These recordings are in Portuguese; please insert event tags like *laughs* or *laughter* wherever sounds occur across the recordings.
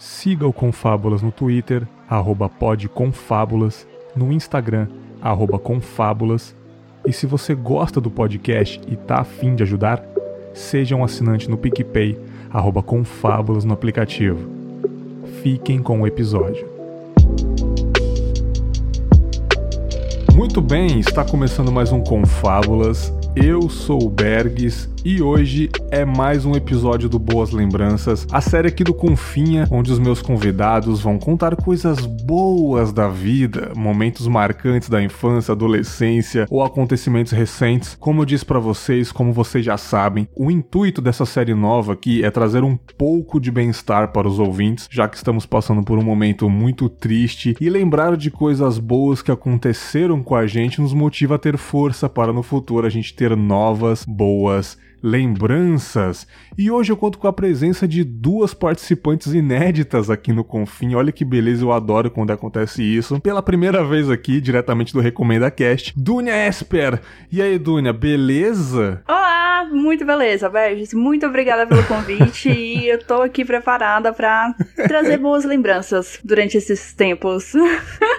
Siga o Confábulas no Twitter, arroba podconfábulas, no Instagram, arroba confábulas. E se você gosta do podcast e tá afim de ajudar, seja um assinante no PicPay, arroba confábulas no aplicativo. Fiquem com o episódio. Muito bem, está começando mais um Confábulas. Eu sou o Bergs e hoje é mais um episódio do Boas Lembranças, a série aqui do Confinha, onde os meus convidados vão contar coisas boas da vida, momentos marcantes da infância, adolescência ou acontecimentos recentes. Como eu disse para vocês, como vocês já sabem, o intuito dessa série nova aqui é trazer um pouco de bem-estar para os ouvintes, já que estamos passando por um momento muito triste e lembrar de coisas boas que aconteceram com a gente nos motiva a ter força para no futuro a gente ter novas, boas lembranças. E hoje eu conto com a presença de duas participantes inéditas aqui no Confim. Olha que beleza, eu adoro quando acontece isso. Pela primeira vez aqui, diretamente do Recomenda Cast, Dunia Esper. E aí, Dunia, beleza? Olá, muito beleza, Berges. Muito obrigada pelo convite *laughs* e eu tô aqui preparada para trazer boas lembranças durante esses tempos.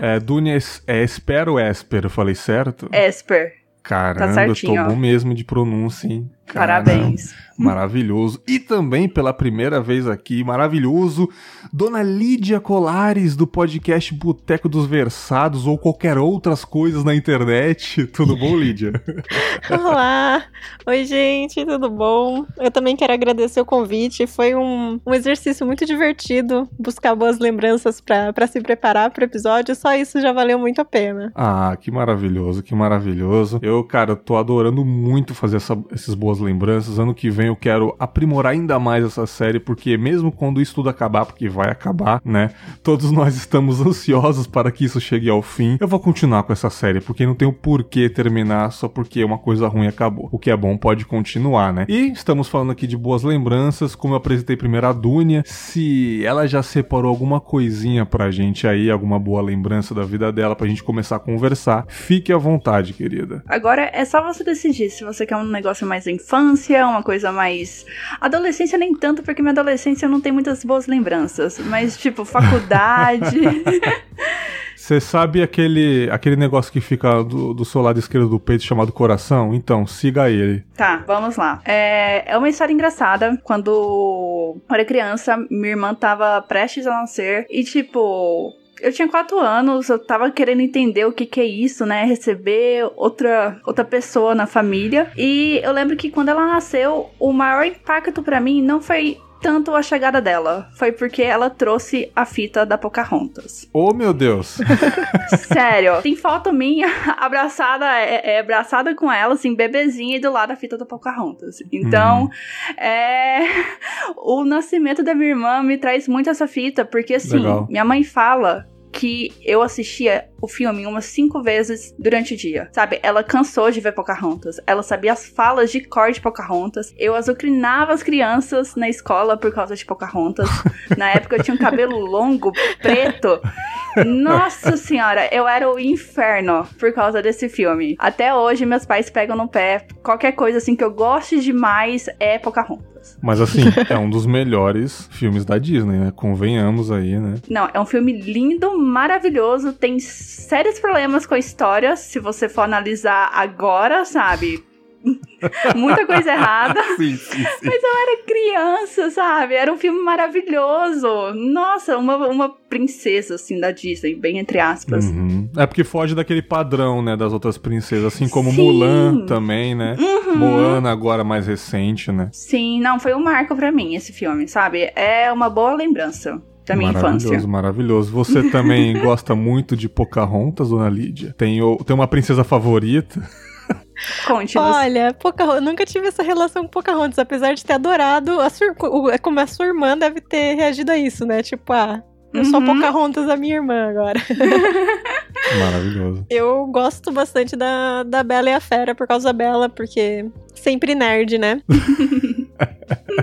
É, Dunia é Esper ou Esper? Eu falei certo? Esper. Caramba, tá eu tô bom mesmo de pronúncia, hein? Parabéns. Maravilhoso. E também pela primeira vez aqui, maravilhoso, Dona Lídia Colares, do podcast Boteco dos Versados ou qualquer outras coisas na internet. *laughs* Tudo bom, Lídia? *laughs* Olá! Oi, gente, tudo bom? Eu também quero agradecer o convite. Foi um, um exercício muito divertido buscar boas lembranças para se preparar para o episódio. Só isso já valeu muito a pena. Ah, que maravilhoso, que maravilhoso. Eu, cara, tô adorando muito fazer essa, essas boas lembranças. Ano que vem eu quero aprimorar ainda mais essa série, porque mesmo quando isso tudo acabar, porque vai acabar, né? Todos nós estamos ansiosos para que isso chegue ao fim. Eu vou continuar com essa série, porque não tem o porquê terminar só porque uma coisa ruim acabou. O que é bom pode continuar, né? E estamos falando aqui de boas lembranças, como eu apresentei primeiro a Dunia, se ela já separou alguma coisinha pra gente aí, alguma boa lembrança da vida dela pra gente começar a conversar, fique à vontade, querida. Agora é só você decidir se você quer um negócio mais infância, uma coisa mais. Adolescência nem tanto, porque minha adolescência não tem muitas boas lembranças. Mas, tipo, faculdade. *laughs* Você sabe aquele, aquele negócio que fica do, do seu lado esquerdo do peito chamado coração? Então, siga ele. Tá, vamos lá. É, é uma história engraçada. Quando eu era criança, minha irmã tava prestes a nascer e, tipo, eu tinha quatro anos, eu tava querendo entender o que que é isso, né? Receber outra, outra pessoa na família. E eu lembro que quando ela nasceu, o maior impacto para mim não foi tanto a chegada dela. Foi porque ela trouxe a fita da Pocahontas. Oh, meu Deus! *laughs* Sério. Tem foto minha *laughs* abraçada, é, é, abraçada com ela, assim, bebezinha e do lado a fita da Pocahontas. Então, hum. é... *laughs* o nascimento da minha irmã me traz muito essa fita, porque assim, Legal. minha mãe fala que eu assistia o filme umas cinco vezes durante o dia. Sabe? Ela cansou de ver Pocahontas. Ela sabia as falas de cor de Pocahontas. Eu azucrinava as crianças na escola por causa de Pocahontas. *laughs* na época eu tinha um cabelo longo, preto. Nossa senhora, eu era o inferno por causa desse filme. Até hoje meus pais pegam no pé. Qualquer coisa assim que eu goste demais é Pocahontas. Mas assim, é um dos melhores filmes da Disney, né? Convenhamos aí, né? Não, é um filme lindo, maravilhoso, tem sérios problemas com a história, se você for analisar agora, sabe? *laughs* Muita coisa errada. *laughs* sim, sim, sim. Mas eu era criança, sabe? Era um filme maravilhoso. Nossa, uma, uma princesa, assim, da Disney, bem entre aspas. Uhum. É porque foge daquele padrão, né, das outras princesas, assim como. Mulan também, né? Uhum. Moana agora mais recente, né? Sim, não, foi um marco para mim esse filme, sabe? É uma boa lembrança da minha maravilhoso, infância. Maravilhoso, Você também *laughs* gosta muito de Pocahontas, dona Lídia? Tem, tem uma princesa favorita? Conte-nos. Olha, Pocahontas, eu nunca tive essa relação com Pocahontas, apesar de ter adorado. A sur... É como a sua irmã deve ter reagido a isso, né? Tipo, ah, eu sou uhum. Pocahontas da minha irmã agora. *laughs* Maravilhoso. Eu gosto bastante da, da Bela e a Fera por causa da Bela, porque sempre nerd, né? *laughs*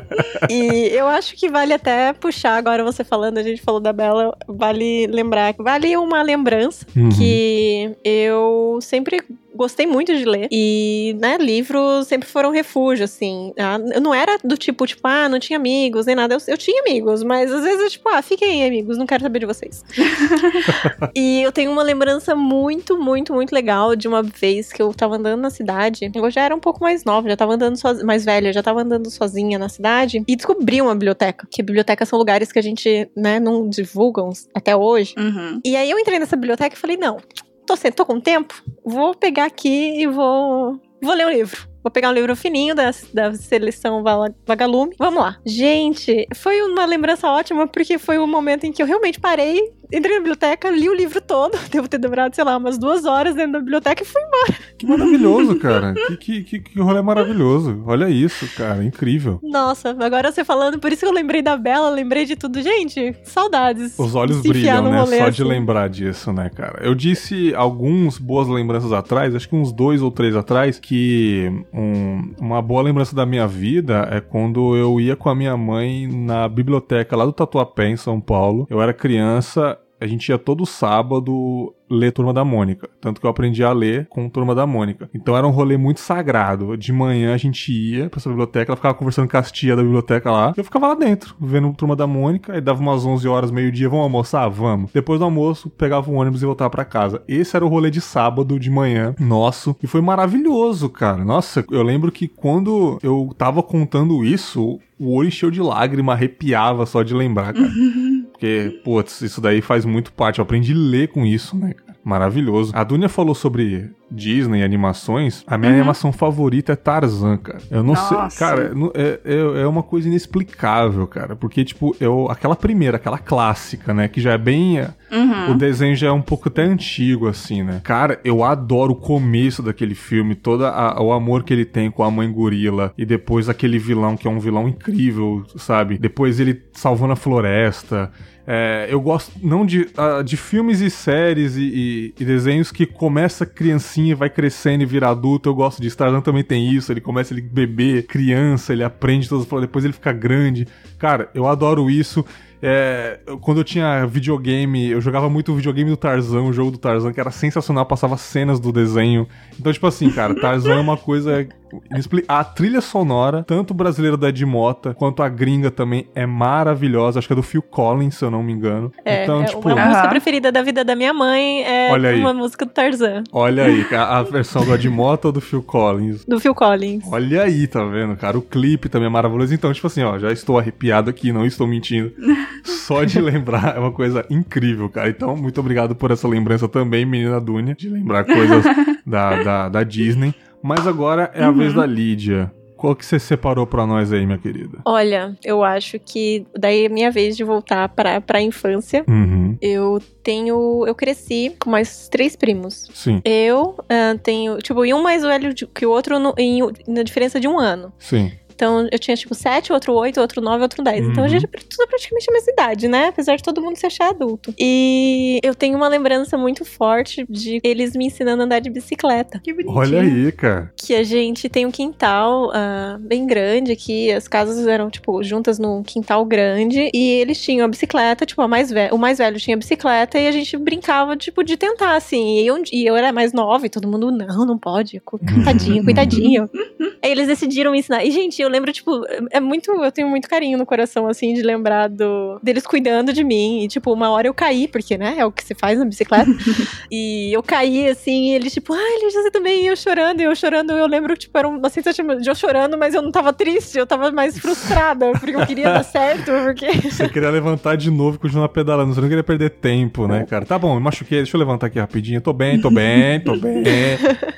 *laughs* e eu acho que vale até puxar agora você falando, a gente falou da Bela, vale lembrar, vale uma lembrança uhum. que eu sempre gostei muito de ler. E, né, livros sempre foram refúgio, assim. Ah, eu não era do tipo, tipo, ah, não tinha amigos, nem nada. Eu, eu tinha amigos, mas às vezes eu, tipo, ah, fiquem aí, amigos, não quero saber de vocês. *laughs* e eu tenho uma lembrança muito, muito, muito legal de uma vez que eu tava andando na cidade. Eu já era um pouco mais nova, já tava andando sozinha, mais velha, já tava andando sozinha na cidade e descobri uma biblioteca. Que bibliotecas são lugares que a gente, né, não divulgam até hoje. Uhum. E aí eu entrei nessa biblioteca e falei, não, tô, tô com tempo, vou pegar aqui e vou, vou ler o livro. Vou pegar um livro fininho da, da seleção Vagalume. Vamos lá. Gente, foi uma lembrança ótima, porque foi o um momento em que eu realmente parei, entrei na biblioteca, li o livro todo. *laughs* Devo ter demorado, sei lá, umas duas horas dentro da biblioteca e fui embora. Que maravilhoso, cara. que, que, que, rolê maravilhoso. Olha isso, cara. Incrível. Nossa, agora você falando, por isso que eu lembrei da Bela, lembrei de tudo. Gente, saudades. Os olhos brilham, né? Só de assim. lembrar disso, né, cara? Eu disse alguns boas lembranças atrás, acho que uns dois ou três atrás, que um, uma boa lembrança da minha vida é quando eu ia com a minha mãe na biblioteca lá do Tatuapé, em São Paulo. Eu era criança a gente ia todo sábado ler Turma da Mônica. Tanto que eu aprendi a ler com Turma da Mônica. Então era um rolê muito sagrado. De manhã a gente ia pra essa biblioteca, ela ficava conversando com as tia da biblioteca lá. Eu ficava lá dentro, vendo Turma da Mônica. Aí dava umas 11 horas, meio-dia, vamos almoçar? Vamos. Depois do almoço, pegava um ônibus e voltava para casa. Esse era o rolê de sábado, de manhã, nosso. E foi maravilhoso, cara. Nossa, eu lembro que quando eu tava contando isso, o olho encheu de lágrima, arrepiava só de lembrar, cara. *laughs* Porque, putz, isso daí faz muito parte. Eu aprendi a ler com isso, né? Maravilhoso. A Dunia falou sobre Disney animações. A minha uhum. animação favorita é Tarzan, cara. Eu não Nossa. sei. Cara, é, é, é, uma coisa inexplicável, cara. Porque, tipo, eu, aquela primeira, aquela clássica, né? Que já é bem. Uhum. O desenho já é um pouco até antigo, assim, né? Cara, eu adoro o começo daquele filme, todo o amor que ele tem com a mãe gorila. E depois aquele vilão, que é um vilão incrível, sabe? Depois ele salvando a floresta. É, eu gosto não de, uh, de filmes e séries e, e, e, desenhos que começa criancinha, vai crescendo e vira adulto. Eu gosto de Tarzan também tem isso. Ele começa ele bebê, criança, ele aprende todas as depois ele fica grande. Cara, eu adoro isso. É, quando eu tinha videogame, eu jogava muito o videogame do Tarzan, o jogo do Tarzan, que era sensacional, passava cenas do desenho. Então, tipo assim, cara, Tarzan é uma coisa. A trilha sonora, tanto brasileira da Edmota, quanto a gringa também, é maravilhosa. Acho que é do Phil Collins, se eu não me engano. É, então, é tipo. A música preferida da vida da minha mãe é Olha uma música do Tarzan. Olha aí, a, a versão do Edmota ou do Phil Collins? Do Phil Collins. Olha aí, tá vendo, cara? O clipe também é maravilhoso. Então, tipo assim, ó, já estou arrepiado aqui, não estou mentindo. *laughs* Só de lembrar é uma coisa incrível, cara. Então, muito obrigado por essa lembrança também, menina Dunia, de lembrar coisas *laughs* da, da, da, Disney. Mas agora é a uhum. vez da Lídia. Qual que você separou para nós aí, minha querida? Olha, eu acho que daí é minha vez de voltar para a infância. Uhum. Eu tenho. Eu cresci com mais três primos. Sim. Eu uh, tenho. Tipo, e um mais velho que o outro no, em, na diferença de um ano. Sim. Então eu tinha tipo 7, outro 8, outro 9, outro 10. Uhum. Então a gente é tudo praticamente a mesma idade, né? Apesar de todo mundo se achar adulto. E eu tenho uma lembrança muito forte de eles me ensinando a andar de bicicleta. Que bonitinho. Olha aí, cara. Que a gente tem um quintal uh, bem grande aqui. As casas eram, tipo, juntas num quintal grande. E eles tinham a bicicleta, tipo, a mais o mais velho tinha a bicicleta e a gente brincava, tipo, de tentar, assim. E eu, e eu era mais nova e todo mundo, não, não pode. Coitadinho, *laughs* coitadinho. Aí eles decidiram me ensinar. E, gente, eu lembro, tipo, é muito. Eu tenho muito carinho no coração, assim, de lembrar do, deles cuidando de mim. E, tipo, uma hora eu caí, porque, né, é o que se faz na bicicleta. *laughs* e eu caí, assim, e eles, tipo, ai, Lígia, você também. E eu chorando, e eu chorando. Eu lembro, tipo, era uma sensação de eu chorando, mas eu não tava triste, eu tava mais frustrada, porque eu queria dar certo, porque. *laughs* Você queria levantar de novo e continuar pedalando, você não queria perder tempo, né, cara? Tá bom, me machuquei, deixa eu levantar aqui rapidinho. Tô bem, tô bem, tô *laughs* bem.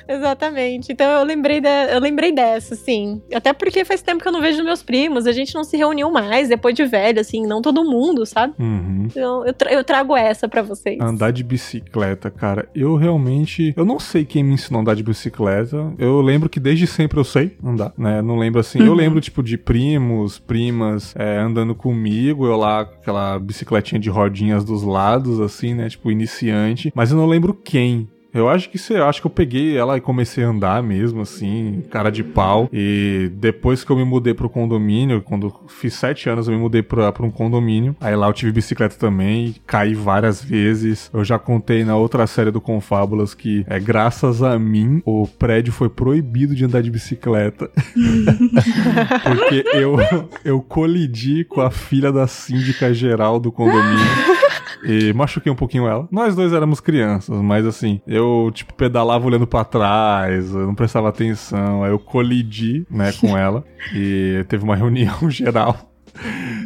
Exatamente. Então eu lembrei, da, eu lembrei dessa, assim. Até porque faz tempo que eu não vejo meus primos, a gente não se reuniu mais depois de velho, assim, não todo mundo, sabe? Uhum. Então eu, tra eu trago essa para vocês. Andar de bicicleta, cara, eu realmente. Eu não sei quem me ensinou a andar de bicicleta. Eu lembro que desde sempre eu sei andar, né? Não lembro assim. Uhum. Eu lembro, tipo, de primos, primas é, andando comigo, eu lá aquela bicicletinha de rodinhas dos lados, assim, né? Tipo, iniciante. Mas eu não lembro quem Eu acho que você, acho que eu peguei ela e comecei a andar mesmo, assim, cara de pau. E depois que eu me mudei pro condomínio, quando fiz sete anos, eu me mudei pra, pra um condomínio. Aí lá eu tive bicicleta também, caí várias vezes. Eu já contei na outra série do Confábulas que, é graças a mim, o prédio foi proibido de andar de bicicleta. *laughs* Porque eu, eu colidi com a filha da síndica geral do condomínio e machuquei um pouquinho ela. Nós dois éramos crianças, mas assim, eu, tipo, pedalava olhando para trás, eu não prestava atenção, aí eu colidi, né, com *laughs* ela, e teve uma reunião *laughs* geral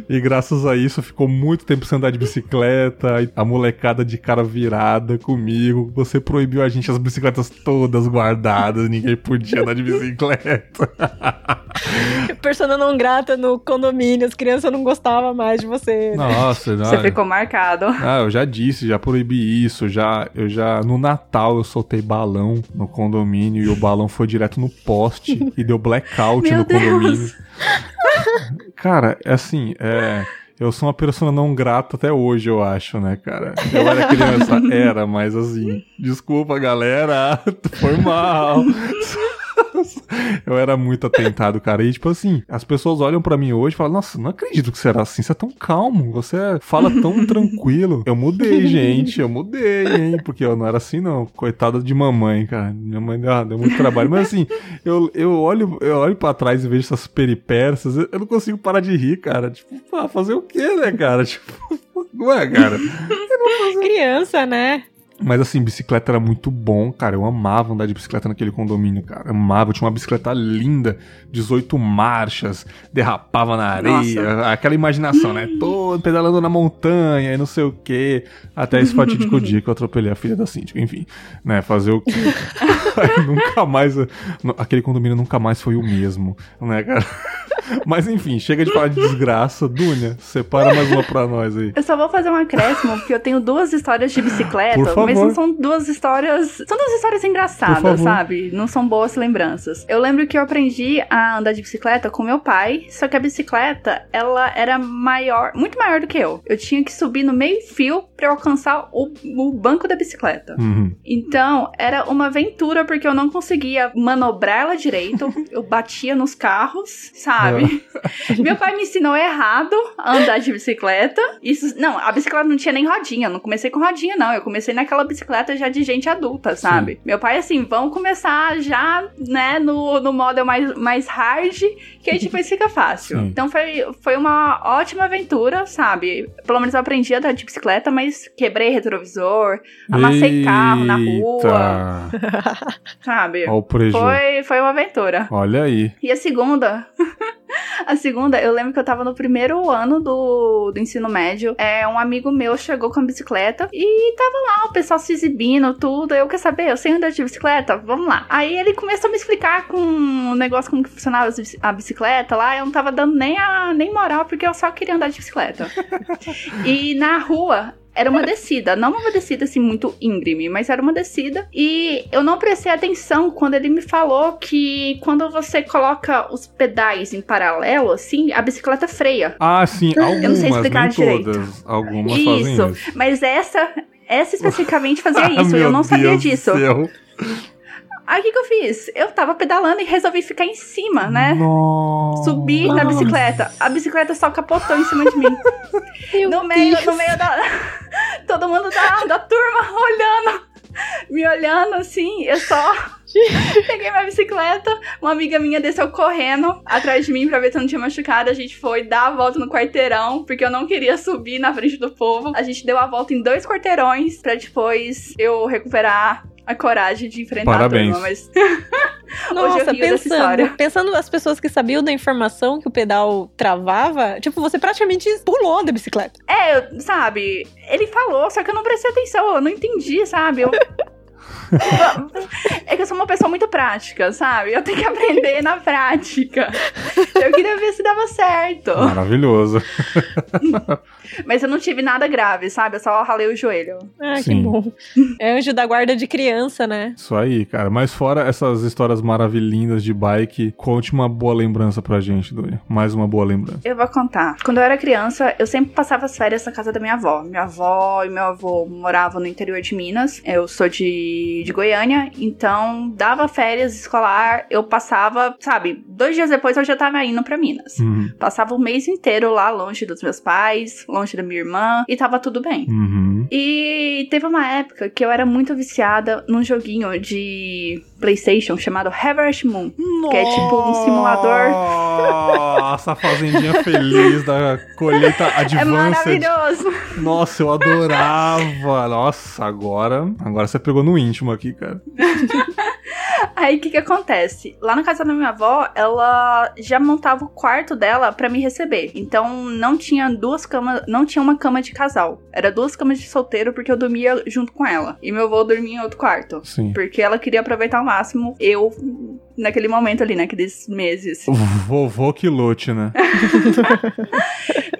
e graças a isso ficou muito tempo sem andar de bicicleta, a molecada de cara virada comigo. Você proibiu a gente as bicicletas todas guardadas, ninguém podia andar de bicicleta. *laughs* Persona não grata no condomínio, as crianças não gostavam mais de você. Né? Nossa, não. Você ficou marcado. Ah, eu já disse, já proibi isso, já eu já no Natal eu soltei balão no condomínio e o balão foi direto no poste e deu blackout Meu no Deus. condomínio. Cara, é assim, é. Eu sou uma pessoa não grata até hoje, eu acho, né, cara? Eu era criança, *laughs* era, mas assim, desculpa, galera, *laughs* foi mal. *laughs* Eu era muito atentado, cara. E, tipo assim, as pessoas olham para mim hoje e falam: Nossa, não acredito que você era assim. Você é tão calmo. Você fala tão *laughs* tranquilo. Eu mudei, *laughs* gente. Eu mudei, hein? Porque eu não era assim, não. Coitada de mamãe, cara. Minha mãe ah, deu muito trabalho. Mas assim, eu, eu, olho, eu olho pra trás e vejo essas peripécias. Eu não consigo parar de rir, cara. Tipo, fazer o quê, né, cara? Tipo, não é, cara? Criança, né? Mas assim, bicicleta era muito bom, cara. Eu amava andar de bicicleta naquele condomínio, cara. Amava. Eu tinha uma bicicleta linda, 18 marchas, derrapava na areia. Nossa. Aquela imaginação, né? Tô pedalando na montanha e não sei o quê. Até esse fatídico *laughs* dia que eu atropelei a filha da síndica. Enfim, né? Fazer o quê? *laughs* nunca mais. Aquele condomínio nunca mais foi o mesmo, né, cara? *laughs* Mas enfim, chega de falar de desgraça. Dunia, separa mais uma pra nós aí. Eu só vou fazer um acréscimo, porque eu tenho duas histórias de bicicleta, mas não são duas histórias. São duas histórias engraçadas, sabe? Não são boas lembranças. Eu lembro que eu aprendi a andar de bicicleta com meu pai, só que a bicicleta, ela era maior, muito maior do que eu. Eu tinha que subir no meio-fio pra eu alcançar o, o banco da bicicleta. Uhum. Então, era uma aventura, porque eu não conseguia manobrar ela direito. *laughs* eu batia nos carros, sabe? sabe? *laughs* Meu pai me ensinou errado a andar de bicicleta. Isso, não, a bicicleta não tinha nem rodinha. Eu não comecei com rodinha, não. Eu comecei naquela bicicleta já de gente adulta, sabe? Sim. Meu pai, assim, vamos começar já, né, no, no modo mais, mais hard, que aí depois fica fácil. Sim. Então foi, foi uma ótima aventura, sabe? Pelo menos eu aprendi a andar de bicicleta, mas quebrei retrovisor, amassei Eita. carro na rua. *laughs* sabe? Foi, foi uma aventura. Olha aí. E a segunda. *laughs* A segunda, eu lembro que eu tava no primeiro ano do, do ensino médio. É, um amigo meu chegou com a bicicleta e tava lá, o pessoal se exibindo, tudo. Eu quer saber, eu sei andar de bicicleta? Vamos lá. Aí ele começou a me explicar com um negócio como que funcionava a bicicleta lá. Eu não tava dando nem, a, nem moral, porque eu só queria andar de bicicleta. *laughs* e na rua, era uma descida, não uma descida assim muito íngreme, mas era uma descida. E eu não prestei atenção quando ele me falou que quando você coloca os pedais em paralelo, assim, a bicicleta freia. Ah, sim, algumas, eu não sei explicar direito. Todas. Algumas isso, fazem isso. Mas essa, essa especificamente fazia *laughs* isso. eu não sabia Deus disso. Céu. Aí o que, que eu fiz? Eu tava pedalando e resolvi ficar em cima, né? Nossa. Subir na bicicleta. A bicicleta só capotou em cima de mim. *laughs* no meio, no meio da. Todo mundo da, da turma *laughs* olhando, me olhando assim, eu só. *laughs* Peguei minha bicicleta, uma amiga minha desceu correndo atrás de mim pra ver se eu não tinha machucado. A gente foi dar a volta no quarteirão, porque eu não queria subir na frente do povo. A gente deu a volta em dois quarteirões pra depois eu recuperar a coragem de enfrentar Parabéns. a turma, mas. *laughs* Nossa, pensando, pensando as pessoas que sabiam da informação que o pedal travava, tipo, você praticamente pulou da bicicleta. É, sabe? Ele falou, só que eu não prestei atenção, eu não entendi, sabe? Eu. *laughs* é que eu sou uma pessoa muito prática, sabe? Eu tenho que aprender na prática. Eu queria ver se dava certo. Maravilhoso. Mas eu não tive nada grave, sabe? Eu só ralei o joelho. Ah, que Sim. bom. É anjo da guarda de criança, né? Isso aí, cara. Mas fora essas histórias maravilhindas de bike, conte uma boa lembrança pra gente, Dunia. Mais uma boa lembrança. Eu vou contar. Quando eu era criança, eu sempre passava as férias na casa da minha avó. Minha avó e meu avô moravam no interior de Minas. Eu sou de, de Goiânia, então dava férias escolar, eu passava, sabe, dois dias depois eu já tava indo pra Minas. Uhum. Passava o mês inteiro lá, longe dos meus pais, longe da minha irmã, e tava tudo bem. Uhum. E teve uma época que eu era muito viciada num joguinho de PlayStation chamado Harvest Moon. Que é tipo um simulador. Nossa, a fazendinha feliz da colheita *laughs* É Advanced. maravilhoso. Nossa, eu adorava. Nossa, agora, agora você pegou no íntimo aqui, cara. *laughs* Aí o que que acontece? Lá na casa da minha avó, ela já montava o quarto dela pra me receber. Então não tinha duas camas, não tinha uma cama de casal. Era duas camas de solteiro porque eu dormia junto com ela. E meu avô dormia em outro quarto. Sim. Porque ela queria aproveitar ao máximo eu naquele momento ali, naqueles meses. Vovô que lute, né? *laughs*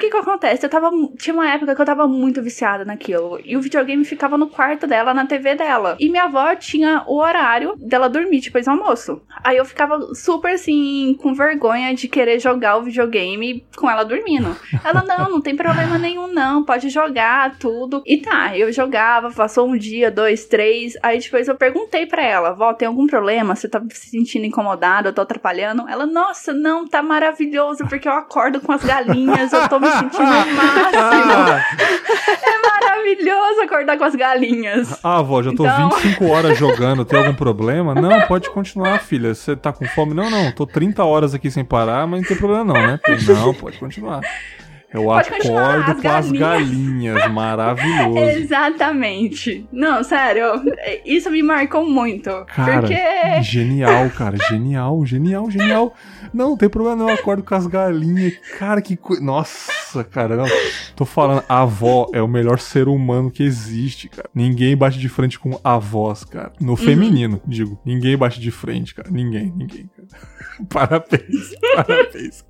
O que que acontece? Eu tava. Tinha uma época que eu tava muito viciada naquilo. E o videogame ficava no quarto dela, na TV dela. E minha avó tinha o horário dela dormir depois do almoço. Aí eu ficava super assim, com vergonha de querer jogar o videogame com ela dormindo. Ela, não, não tem problema nenhum, não. Pode jogar, tudo. E tá, eu jogava, passou um dia, dois, três. Aí depois eu perguntei pra ela, vó, tem algum problema? Você tá se sentindo incomodada? Eu tô atrapalhando? Ela, nossa, não, tá maravilhoso, porque eu acordo com as galinhas, eu tô me sentindo o máximo. É maravilhoso acordar com as galinhas. Ah, avó, já tô Então- 25 horas jogando, tem algum problema? Não, pode continuar, filha. Você tá com fome? Não, não, tô 30 horas aqui sem parar, mas não tem problema não, né? Não, pode continuar. Eu Pode acordo as com as galinhas. *laughs* maravilhoso. Exatamente. Não, sério, isso me marcou muito. Cara, porque. genial, *laughs* cara, genial, genial, genial. Não, não tem problema não, eu acordo com as galinhas. Cara, que coisa. Nossa, cara, não. Tô falando, a avó é o melhor ser humano que existe, cara. Ninguém bate de frente com avós, cara. No feminino, digo. Ninguém bate de frente, cara. Ninguém, ninguém, cara. *laughs* Parabéns, parabéns.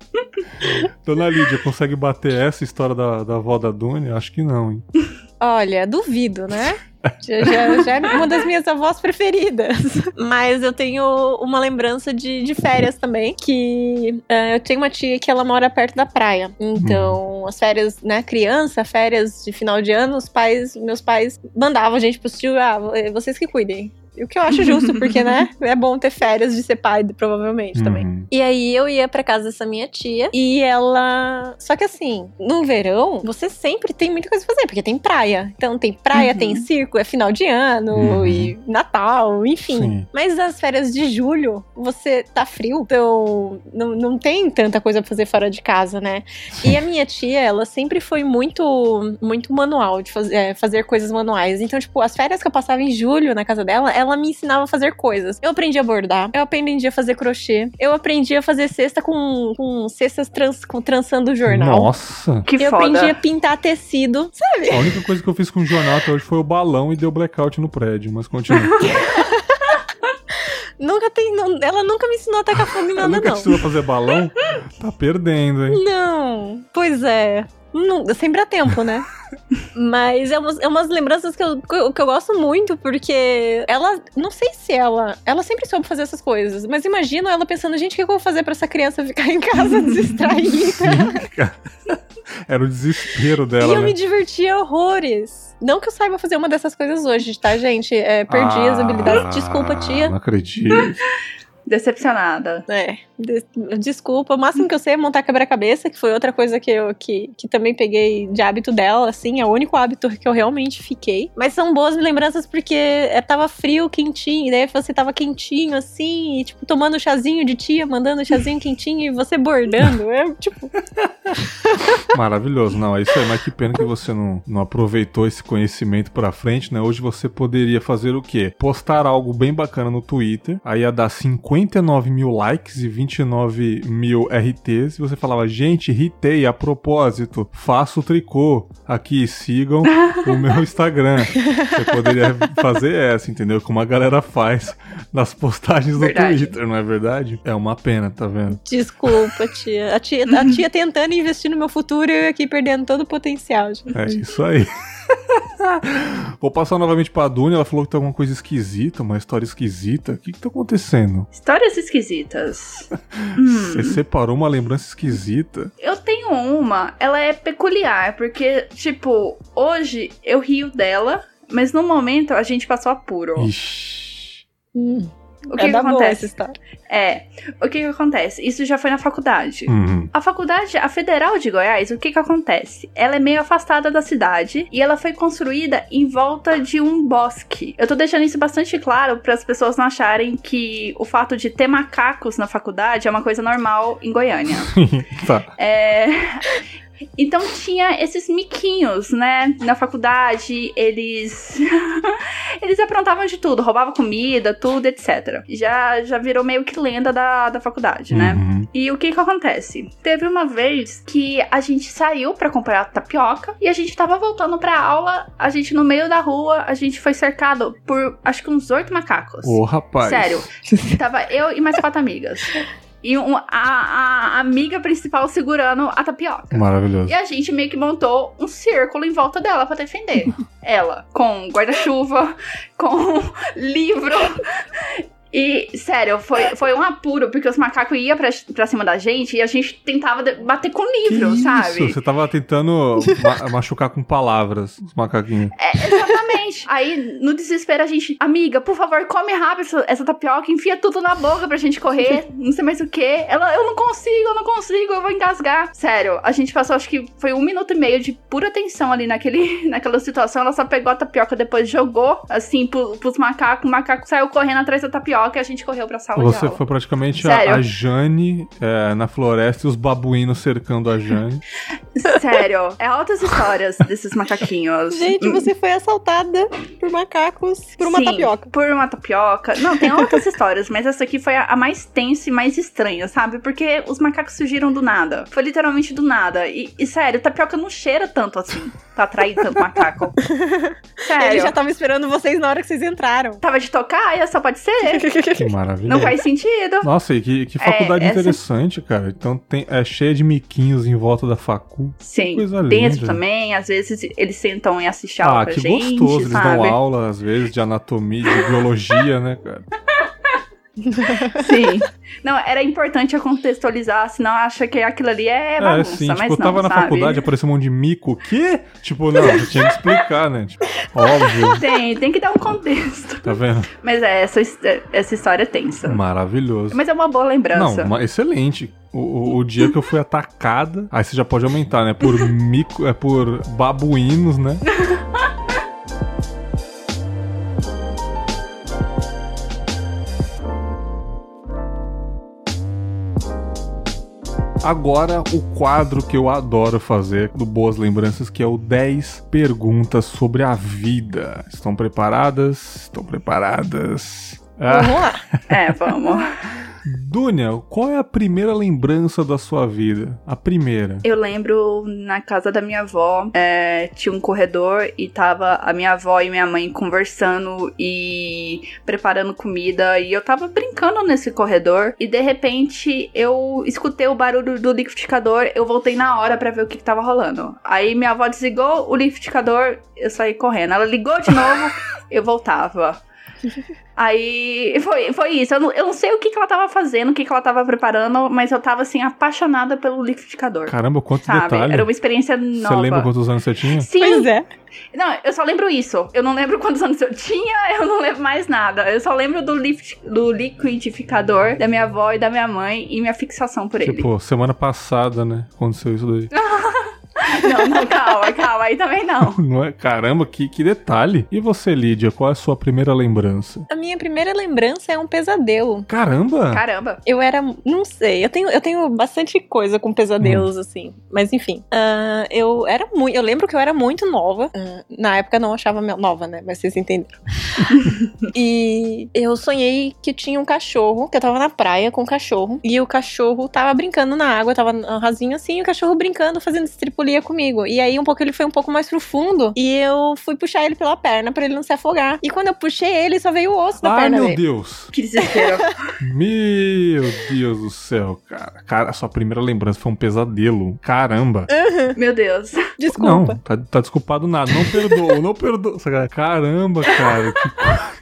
Dona Lídia, consegue bater essa história da, da avó da Dunia? Acho que não, hein? *laughs* Olha, duvido, né? Já, já, já é uma das minhas avós preferidas. *laughs* Mas eu tenho uma lembrança de, de férias também. Que eh, eu tenho uma tia que ela mora perto da praia. Então, as férias, né, criança, férias de final de ano, os pais, meus pais mandavam a gente pro tio, ah, vocês que cuidem. O que eu acho justo, porque, né, *laughs* é bom ter férias de ser pai, provavelmente, também. Uhum. E aí eu ia pra casa dessa minha tia e ela. Só que assim, no verão, você sempre tem muita coisa pra fazer, porque tem praia. Então tem praia, Uhum. tem circo, é final de ano Uhum. e Natal, enfim. Sim. Mas as férias de julho, você tá frio, então não, não tem tanta coisa pra fazer fora de casa, né? E a minha tia, ela sempre foi muito muito manual de fazer, é, fazer coisas manuais. Então, tipo, as férias que eu passava em julho na casa dela, ela me ensinava a fazer coisas. Eu aprendi a bordar, eu aprendi a fazer crochê, eu aprendi a fazer cesta com, com cestas trans, com, trançando jornal. Nossa. Que eu foda. aprendi a pintar tecido, sabe? A única coisa que eu fiz com o jornal até hoje foi o balão e deu blackout no prédio, mas continua. *laughs* Nunca tem. não- ela nunca me ensinou a tacar fogo em Ela nada, nunca não. te ensinou a fazer balão? Tá perdendo, hein? Não, pois é. Não, sempre há tempo, né? *laughs* Mas é umas, é umas lembranças que eu, que eu- gosto muito, porque ela. Não sei se ela. Ela sempre soube fazer essas coisas, mas imagino ela pensando, gente, o que eu vou fazer pra essa criança ficar em casa *laughs* distraída? Era o desespero e dela, eu né? me divertia horrores. Não que eu saiba fazer uma dessas coisas hoje, tá, gente? É, perdi as Ah, habilidades. Desculpa, tia. Não acredito. *laughs* Decepcionada. É, desculpa. O máximo que eu sei é montar quebra-cabeça, que foi outra coisa que eu que, que também peguei de hábito dela, assim, é o único hábito que eu realmente fiquei. Mas são boas lembranças porque é, tava frio, quentinho, e daí você tava quentinho, assim, e, tipo, tomando chazinho de tia, mandando chazinho quentinho e você bordando. É, *laughs* tipo, Maravilhoso. Não, é isso aí. Mas que pena que você não, não aproveitou esse conhecimento pra frente, né? Hoje você poderia fazer o quê? Postar algo bem bacana no Twitter. Aí ia dar 59 mil likes e 29 mil RTs e você falava, gente, ritei a propósito, faço tricô. Aqui, sigam o meu *laughs* Instagram. Você poderia fazer essa, entendeu? Como a galera faz nas postagens do Verdade. Twitter, não é verdade? É uma pena, tá vendo? Desculpa, tia. A tia, a tia *laughs* tentando investir no meu futuro e eu aqui perdendo todo o potencial, gente. É isso aí. *laughs* Vou passar novamente pra Dunia. Ela falou que tem alguma coisa esquisita, uma história esquisita. O que que tá acontecendo? Histórias esquisitas. Hum. Você separou uma lembrança esquisita? Eu tenho uma, ela é peculiar, porque, tipo, hoje eu rio dela, mas no momento a gente passou apuro. Ixi. Hum, O que, é que boa acontece? É, o que que acontece? Isso já foi na faculdade. Uhum. A faculdade, a Federal de Goiás, o que que acontece? Ela é meio afastada da cidade e ela foi construída em volta de um bosque. Eu tô deixando isso bastante claro para as pessoas não acharem que o fato de ter macacos na faculdade é uma coisa normal em Goiânia. *laughs* tá. É, Então tinha esses miquinhos, né? Na faculdade, eles. *laughs* eles aprontavam de tudo, roubavam comida, tudo, etc. Já, já virou meio que lenda da, da faculdade, né? Uhum. E o que que acontece? Teve uma vez que a gente saiu pra comprar tapioca e a gente tava voltando pra aula, a gente no meio da rua, a gente foi cercado por acho que uns oito macacos. Ô, rapaz. Sério. *laughs* Tava eu e mais quatro amigas. E um- a, a amiga principal segurando a tapioca. Maravilhoso. E a gente meio que montou um círculo em volta dela pra defender *laughs* ela. Com guarda-chuva, com livro. E, sério, foi, foi um apuro, porque os macacos iam pra, pra cima da gente e a gente tentava bater com Que livro, isso? sabe? Você tava tentando ma- *laughs* machucar com palavras os macaquinhos. É, exatamente. Aí, no desespero, a gente, amiga, por favor, come rápido essa, essa tapioca, enfia tudo na boca pra gente correr, *laughs* não sei mais o que. Ela, eu não consigo, eu não consigo, eu vou engasgar. Sério, a gente passou, acho que foi um minuto e meio de pura tensão ali naquele, *laughs* naquela situação. Ela só pegou a tapioca, depois jogou, assim, pro, pros macacos. O macaco saiu correndo atrás da tapioca e a gente correu pra sala de Você aula. foi praticamente a, a Jane é, na floresta e os babuínos cercando a Jane. *laughs* Sério, é altas histórias desses macaquinhos. Gente, você foi assaltada por macacos por uma Sim, tapioca. Por uma tapioca. Não, tem outras *laughs* histórias, mas essa aqui foi a, a mais tensa e mais estranha, sabe? Porque os macacos surgiram do nada. Foi literalmente do nada. E, e, sério, tapioca não cheira tanto assim pra atrair tanto macaco. *laughs* Ele Sério. já tava esperando vocês na hora que vocês entraram. Tava de tocaia, só pode ser. *laughs* Que maravilha. Não faz sentido. Nossa, e que, que faculdade É, essa- interessante, cara. Então tem, é cheia de miquinhos em volta da facu. Sim. Coisa Tem linda. também, às vezes eles sentam e assistem aula Ah, pra que gente, gostoso. Eles sabe? dão aula, às vezes, de anatomia, de biologia, né, cara? *laughs* Sim. Não, era importante eu contextualizar, senão acha que aquilo ali é bagunça, sim, mas tipo, eu não, tava na sabe? faculdade, apareceu um monte de mico. O quê? Tipo, não, eu tinha que explicar, né? Tipo, *laughs* óbvio. Tem, tem que dar um contexto. Tá vendo? Mas é, essa, essa história é tensa. Maravilhoso. Mas é uma boa lembrança. Não, uma- excelente. O, o- o dia que eu fui atacada, aí você já pode aumentar, né? Por mico, é por babuínos, né? *laughs* Agora, o quadro que eu adoro fazer do Boas Lembranças, que é o 10 perguntas sobre a vida. Estão preparadas? Estão preparadas? Ah. Vamos lá. *laughs* É, vamos. Dunia, qual é a primeira lembrança da sua vida? A primeira. Eu lembro na casa da minha avó, é, tinha um corredor e tava a minha avó e minha mãe conversando e preparando comida. E eu tava brincando nesse corredor. E de repente eu escutei o barulho do liquidificador. Eu voltei na hora pra ver o que, que tava rolando. Aí minha avó desligou o liquidificador, eu saí correndo. Ela ligou de novo, *laughs* eu voltava. Aí foi, foi isso. Eu não, eu não sei o que, que ela tava fazendo, o que, que ela tava preparando, mas eu tava assim, apaixonada pelo liquidificador. Caramba, quanto sabe? detalhe. Era uma experiência nova. Você lembra quantos anos você tinha? Sim. Pois é. Não, eu só lembro isso. Eu não lembro quantos anos eu tinha, *laughs* eu não lembro mais nada. Eu só lembro do, lift, do liquidificador da minha avó e da minha mãe e minha fixação por ele. Tipo, semana passada, né? Aconteceu isso daí. *laughs* Não, não, calma, calma, aí também não. *laughs* Não é? Caramba, que, que detalhe. E você, Lídia, qual é a sua primeira lembrança? A minha primeira lembrança é um pesadelo. Caramba! Caramba. Eu era. Não sei, eu tenho, eu tenho bastante coisa com pesadelos, assim. Mas enfim. ah, eu era muito. Eu lembro que eu era muito nova. Ah, na época eu não achava nova, né? Mas vocês entenderam. *laughs* e eu sonhei que tinha um cachorro, que eu tava na praia com um cachorro. E o cachorro tava brincando na água, tava rasinho assim, e o cachorro brincando, fazendo estripulia comigo. E aí um pouco ele foi um pouco mais pro fundo. E eu fui puxar ele pela perna pra ele não se afogar. E quando eu puxei ele, só veio o osso da Ai, perna meu dele. Deus! Que desespero. *laughs* Meu Deus do céu, cara. Cara, a sua primeira lembrança foi um pesadelo. Caramba. Meu Deus. Desculpa. Não, tá, tá desculpado nada. Não perdoa, não perdoa. Sacanagem. Caramba, cara. Que,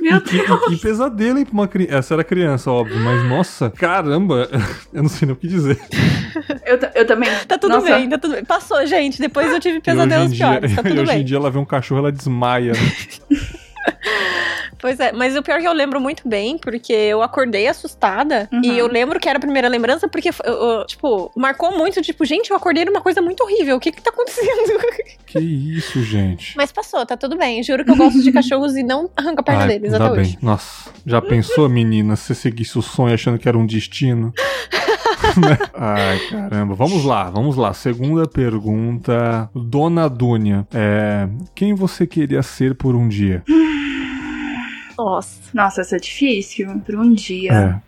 Meu que, que- que pesadelo, hein, pra uma criança. Essa era criança, óbvio, mas nossa, caramba. *laughs* Eu não sei nem o que dizer. Eu, eu também. Tá tudo Nossa, bem, tá tudo bem. Passou, gente. Depois eu tive hoje em pesadelos dia, piores. Tá *laughs* e tudo hoje em bem. dia ela vê um cachorro, ela desmaia. né? *laughs* Pois é, mas o pior é que eu lembro muito bem, porque eu acordei assustada. Uhum. E eu lembro que era a primeira lembrança, porque, eu- eu, tipo, marcou muito. Tipo, gente, eu acordei numa coisa muito horrível. O que que tá acontecendo? *laughs* Que isso, gente. Mas passou, tá tudo bem. Juro que eu gosto de cachorros e não arranco a perna Ai, deles até bem. hoje. Nossa, já pensou, menina, se você seguisse o sonho achando que era um destino? *laughs* Né? Ai, caramba. Vamos lá, vamos lá. Segunda pergunta. Dona Dúnia, é, quem você queria ser por um dia? *laughs* Nossa. Nossa, essa é difícil. Por um dia.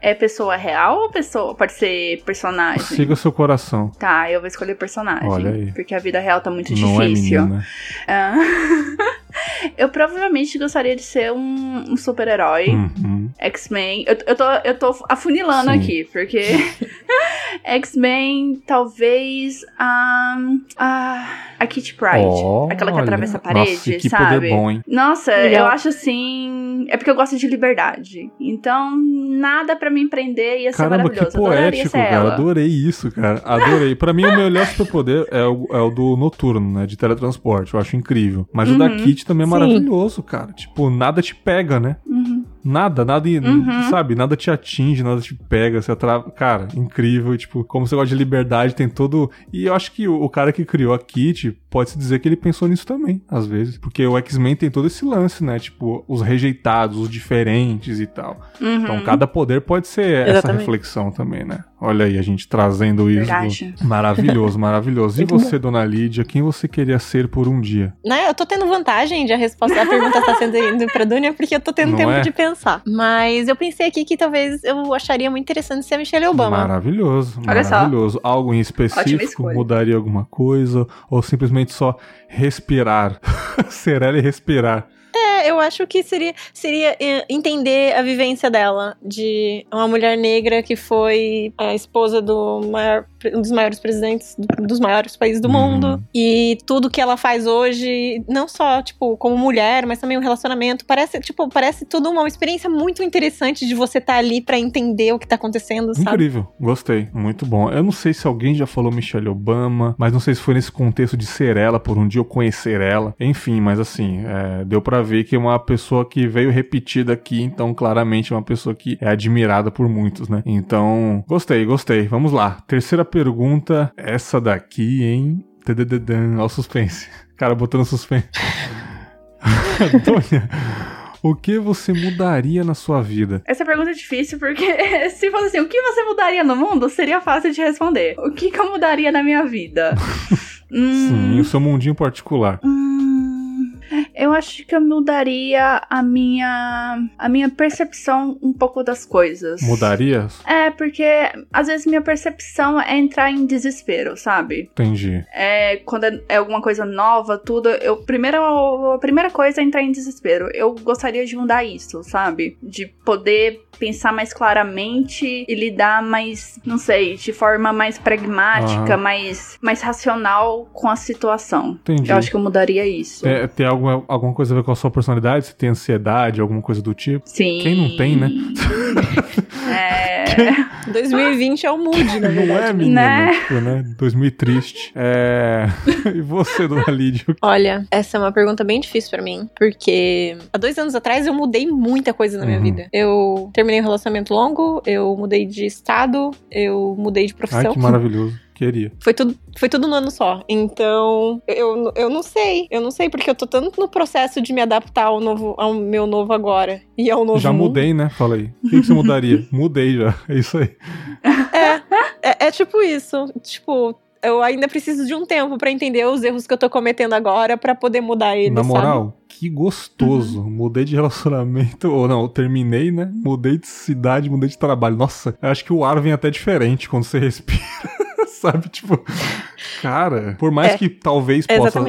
É, É. pessoa real ou pessoa. Pode ser personagem? siga seu coração. Tá, eu vou escolher personagem. Olha aí. Porque a vida real tá muito Não é difícil. menina. Ah. *laughs* eu provavelmente gostaria de ser um, um super-herói. Uhum. X-Men. Eu, eu, tô, eu tô afunilando Sim. aqui, porque. *laughs* X-Men, talvez. A. a, a Kitty Pryde. aquela que Olha, atravessa a parede, nossa, que sabe? poder bom, hein? Nossa, Legal. eu acho assim. É porque eu gosto de liberdade. Então, nada pra me empreender ia ser Caramba, que maravilhoso. Eu adoraria poético, ser cara. ela. Adorei isso, cara. Adorei. Pra mim, o melhor superpoder é o, é o do noturno, né? De teletransporte. Eu acho incrível. Mas o da Uhum. Kit também é Sim. maravilhoso, cara. Tipo, nada te pega, né? Uhum. Nada, nada, Uhum. sabe? Nada te atinge, nada te pega, você atrava. Cara, incrível. Tipo, como você gosta de liberdade, tem todo. E eu acho que o, o cara que criou a Kit pode-se dizer que ele pensou nisso também, às vezes. Porque o X-Men tem todo esse lance, né? Tipo, os rejeitados, os diferentes e tal. Uhum. Então, cada poder pode ser essa Exatamente. reflexão também, né? Olha aí, a gente trazendo isso. Verdade. Maravilhoso, maravilhoso. E *laughs* você, dona Lídia, quem você queria ser por um dia? Né, eu tô tendo vantagem de a resposta a pergunta tá sendo indo pra Dunia, porque eu tô tendo Não tempo é? de pensar. Mas eu pensei aqui que talvez eu acharia muito interessante ser a Michelle Obama. Maravilhoso, Olha só. maravilhoso. Algo em específico mudaria alguma coisa? Ou simplesmente só respirar? *laughs* ser ela e respirar. Eu acho que seria, seria eh, entender a vivência dela, de uma mulher negra que foi a esposa do maior, um dos maiores presidentes do- dos maiores países do Uhum. mundo. E tudo que ela faz hoje, não só, tipo, como mulher, mas também o relacionamento. Parece, tipo, parece tudo uma experiência muito interessante de você estar ali pra entender o que tá acontecendo, sabe? Incrível, gostei, muito bom. Eu não sei se alguém já falou Michelle Obama, mas não sei se foi nesse contexto de ser ela por um dia ou conhecer ela. Enfim, mas assim, é, deu pra ver que é uma pessoa que veio repetida aqui, então claramente é uma pessoa que é admirada por muitos, né? Então, gostei, gostei. Vamos lá. Terceira pergunta, essa daqui, hein? Tadadadã, Olha o suspense. *laughs* Cara, botando suspense. *laughs* Antônia, o que você mudaria na sua vida? Essa pergunta é difícil porque *laughs* se fosse assim, o que você mudaria no mundo, seria fácil de responder. O que, que eu mudaria na minha vida? Hum, Sim, o seu mundinho particular. hum, eu acho que eu mudaria a minha a minha percepção um pouco das coisas. Mudaria? É, porque às vezes minha percepção é entrar em desespero, sabe? Entendi. É, quando é- é alguma coisa nova, tudo, eu primeiro a primeira coisa é entrar em desespero. Eu gostaria de mudar isso, sabe? De poder pensar mais claramente e lidar mais, não sei, de forma mais pragmática, mais mais racional com a situação. Entendi. Eu acho que eu mudaria isso. É, tem alguma, alguma coisa a ver com a sua personalidade? Você tem ansiedade, alguma coisa do tipo? Sim. Quem não tem, né? *laughs* *laughs* É. É. *laughs* 2020 é o mood, na verdade. Não é, menina? Né? Tipo, né? 2030. É... *laughs* e você, dona Lídia? Olha, essa é uma pergunta bem difícil para mim, porque há dois anos atrás eu mudei muita coisa na minha uhum. vida. Eu terminei um relacionamento longo, eu mudei de estado, eu mudei de profissão. Ai, que maravilhoso. Queria. Foi tudo, foi tudo no ano só. Então, eu, eu não sei. Eu não sei, porque eu tô tanto no processo de me adaptar ao, novo, ao meu novo agora. E ao novo Já mundo. mudei, né? Falei. O que, que você mudaria? *laughs* Mudei já. É isso aí. É, é, é tipo isso. Tipo, eu ainda preciso de um tempo para entender os erros que eu tô cometendo agora para poder mudar eles. Na moral, sabe? que gostoso. Uhum. Mudei de relacionamento, ou não, terminei, né? Mudei de cidade, mudei de trabalho. Nossa, eu acho que o ar vem até diferente quando você respira. Sabe? Tipo, cara, por mais é, que talvez possa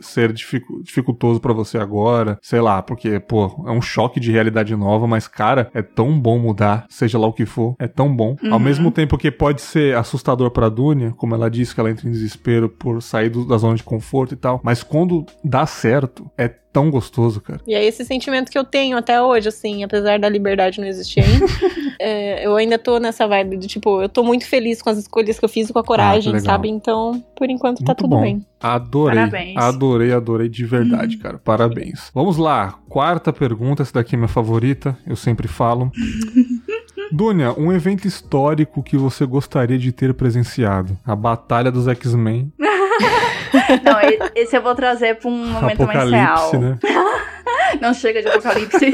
ser dificultoso para você agora, sei lá, porque, pô, é um choque de realidade nova, mas, cara, é tão bom mudar, seja lá o que for, é tão bom. Uhum. Ao mesmo tempo que pode ser assustador pra Dunia, como ela disse que ela entra em desespero por sair do, da zona de conforto e tal, mas quando dá certo, é tão gostoso, cara. E é esse sentimento que eu tenho até hoje, assim, apesar da liberdade não existir ainda. *laughs* é, eu ainda tô nessa vibe de, tipo, eu tô muito feliz com as escolhas que eu fiz e com a coragem, ah, sabe? Então, por enquanto, tá muito tá tudo bom. bem. Adorei. Parabéns. Adorei, adorei de verdade, cara. Parabéns. Vamos lá. Quarta pergunta, essa daqui é minha favorita, eu sempre falo. *laughs* Dunia, um evento histórico que você gostaria de ter presenciado? A Batalha dos X-Men. *laughs* Não, esse eu vou trazer pra um momento mais real. Né? *laughs* Não chega de apocalipse.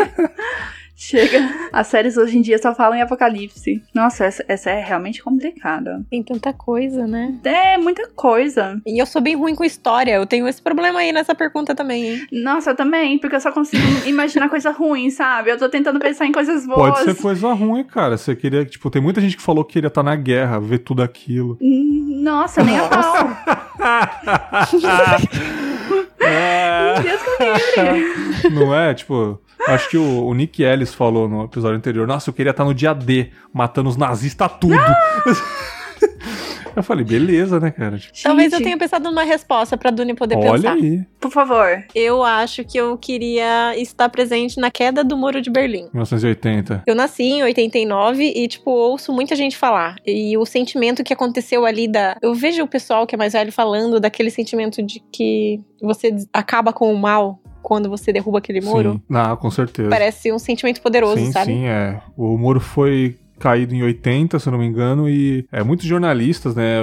Chega. *laughs* As séries hoje em dia só falam em apocalipse. Nossa, essa, essa, é realmente complicada. Tem tanta coisa, né? É, muita coisa. E eu sou bem ruim com história. Eu tenho esse problema aí nessa pergunta também, hein? Nossa, eu também, porque eu só consigo *laughs* imaginar coisa ruim, sabe? Eu tô tentando pensar em coisas boas. Pode ser coisa ruim, cara. Você queria, tipo, tem muita gente que falou que queria estar tá na guerra, ver tudo aquilo. Nossa, nem a pau. *laughs* é... Deus que *laughs* Não é? Tipo, Acho que o, o, Nick Ellis falou no episódio anterior: Nossa, eu queria estar no dia D, matando os nazistas tudo. *laughs* Eu falei, beleza, né, cara? Tipo, Talvez eu tenha pensado numa resposta pra Duni poder Olha pensar. Aí. Por favor. Eu acho que eu queria estar presente na queda do Muro de Berlim. 1980. Eu nasci em 89 e, tipo, ouço muita gente falar. E o sentimento que aconteceu ali da. Eu vejo o pessoal que é mais velho falando daquele sentimento de que você acaba com o mal quando você derruba aquele muro. Sim, ah, com certeza. Parece um sentimento poderoso, sim, sabe? Sim, é. O muro foi caído em 80, se não me engano, e é, muitos jornalistas, né,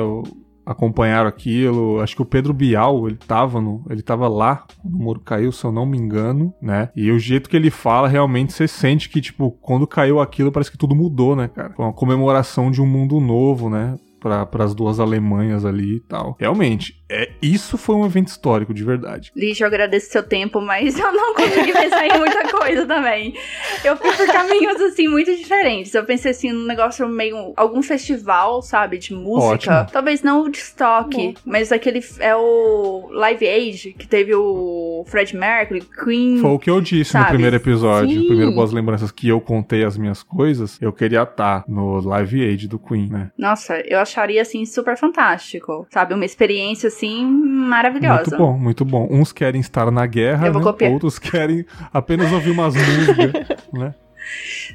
acompanharam aquilo. Acho que o Pedro Bial, ele tava no, ele tava lá quando o muro caiu, se eu não me engano, né? E o jeito que ele fala, realmente você sente que tipo, quando caiu aquilo, parece que tudo mudou, né, cara? Foi uma comemoração de um mundo novo, né? para as duas Alemanhas ali e tal. Realmente, é isso foi um evento histórico de verdade. Lixo, eu agradeço seu tempo, mas *laughs* eu não consegui pensar em muita coisa também. Eu fui por caminhos assim muito diferentes. Eu pensei assim num negócio meio algum festival, sabe, de música. Ótimo. Talvez não o de estoque, mas aquele é o Live Age que teve o Fred Mercury, Queen. Foi o que eu disse sabe? no primeiro episódio, Sim. no primeiro Boas Lembranças que eu contei as minhas coisas. Eu queria estar no Live Age do Queen, né? Nossa, eu acharia, assim, super fantástico. Sabe? Uma experiência, assim, maravilhosa. Muito bom, muito bom. Uns querem estar na guerra, né? outros querem apenas ouvir umas músicas, *laughs* né?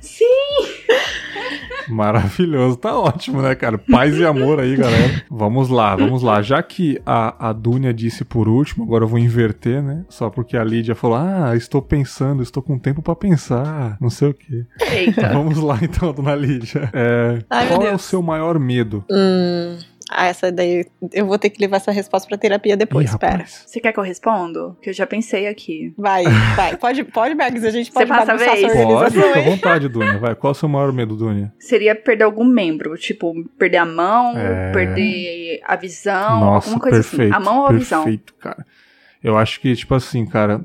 Sim! Maravilhoso, tá ótimo, né, cara? Paz e amor aí, galera. Vamos lá, vamos lá. Já que a, a Dunia disse por último, agora eu vou inverter, né? Só porque a Lídia falou: Ah, estou pensando, estou com tempo para pensar, não sei o quê. Eita. Vamos lá então, dona Lídia. É, Ai, qual é o seu maior medo? Hum. Ah, essa daí eu vou ter que levar essa resposta pra terapia depois, Ih, espera. Você quer que eu respondo? Que eu já pensei aqui. Vai, vai. Pode, pode, Bags, a gente pode Você passa a vez? Pode, fica à vontade, Dunia. Vai, qual é o seu maior medo, Dunia? Seria perder algum membro, tipo, perder a mão, é... perder a visão, Nossa, alguma coisa perfeito, assim. A mão ou a visão? Perfeito, cara. Eu acho que, tipo assim, cara,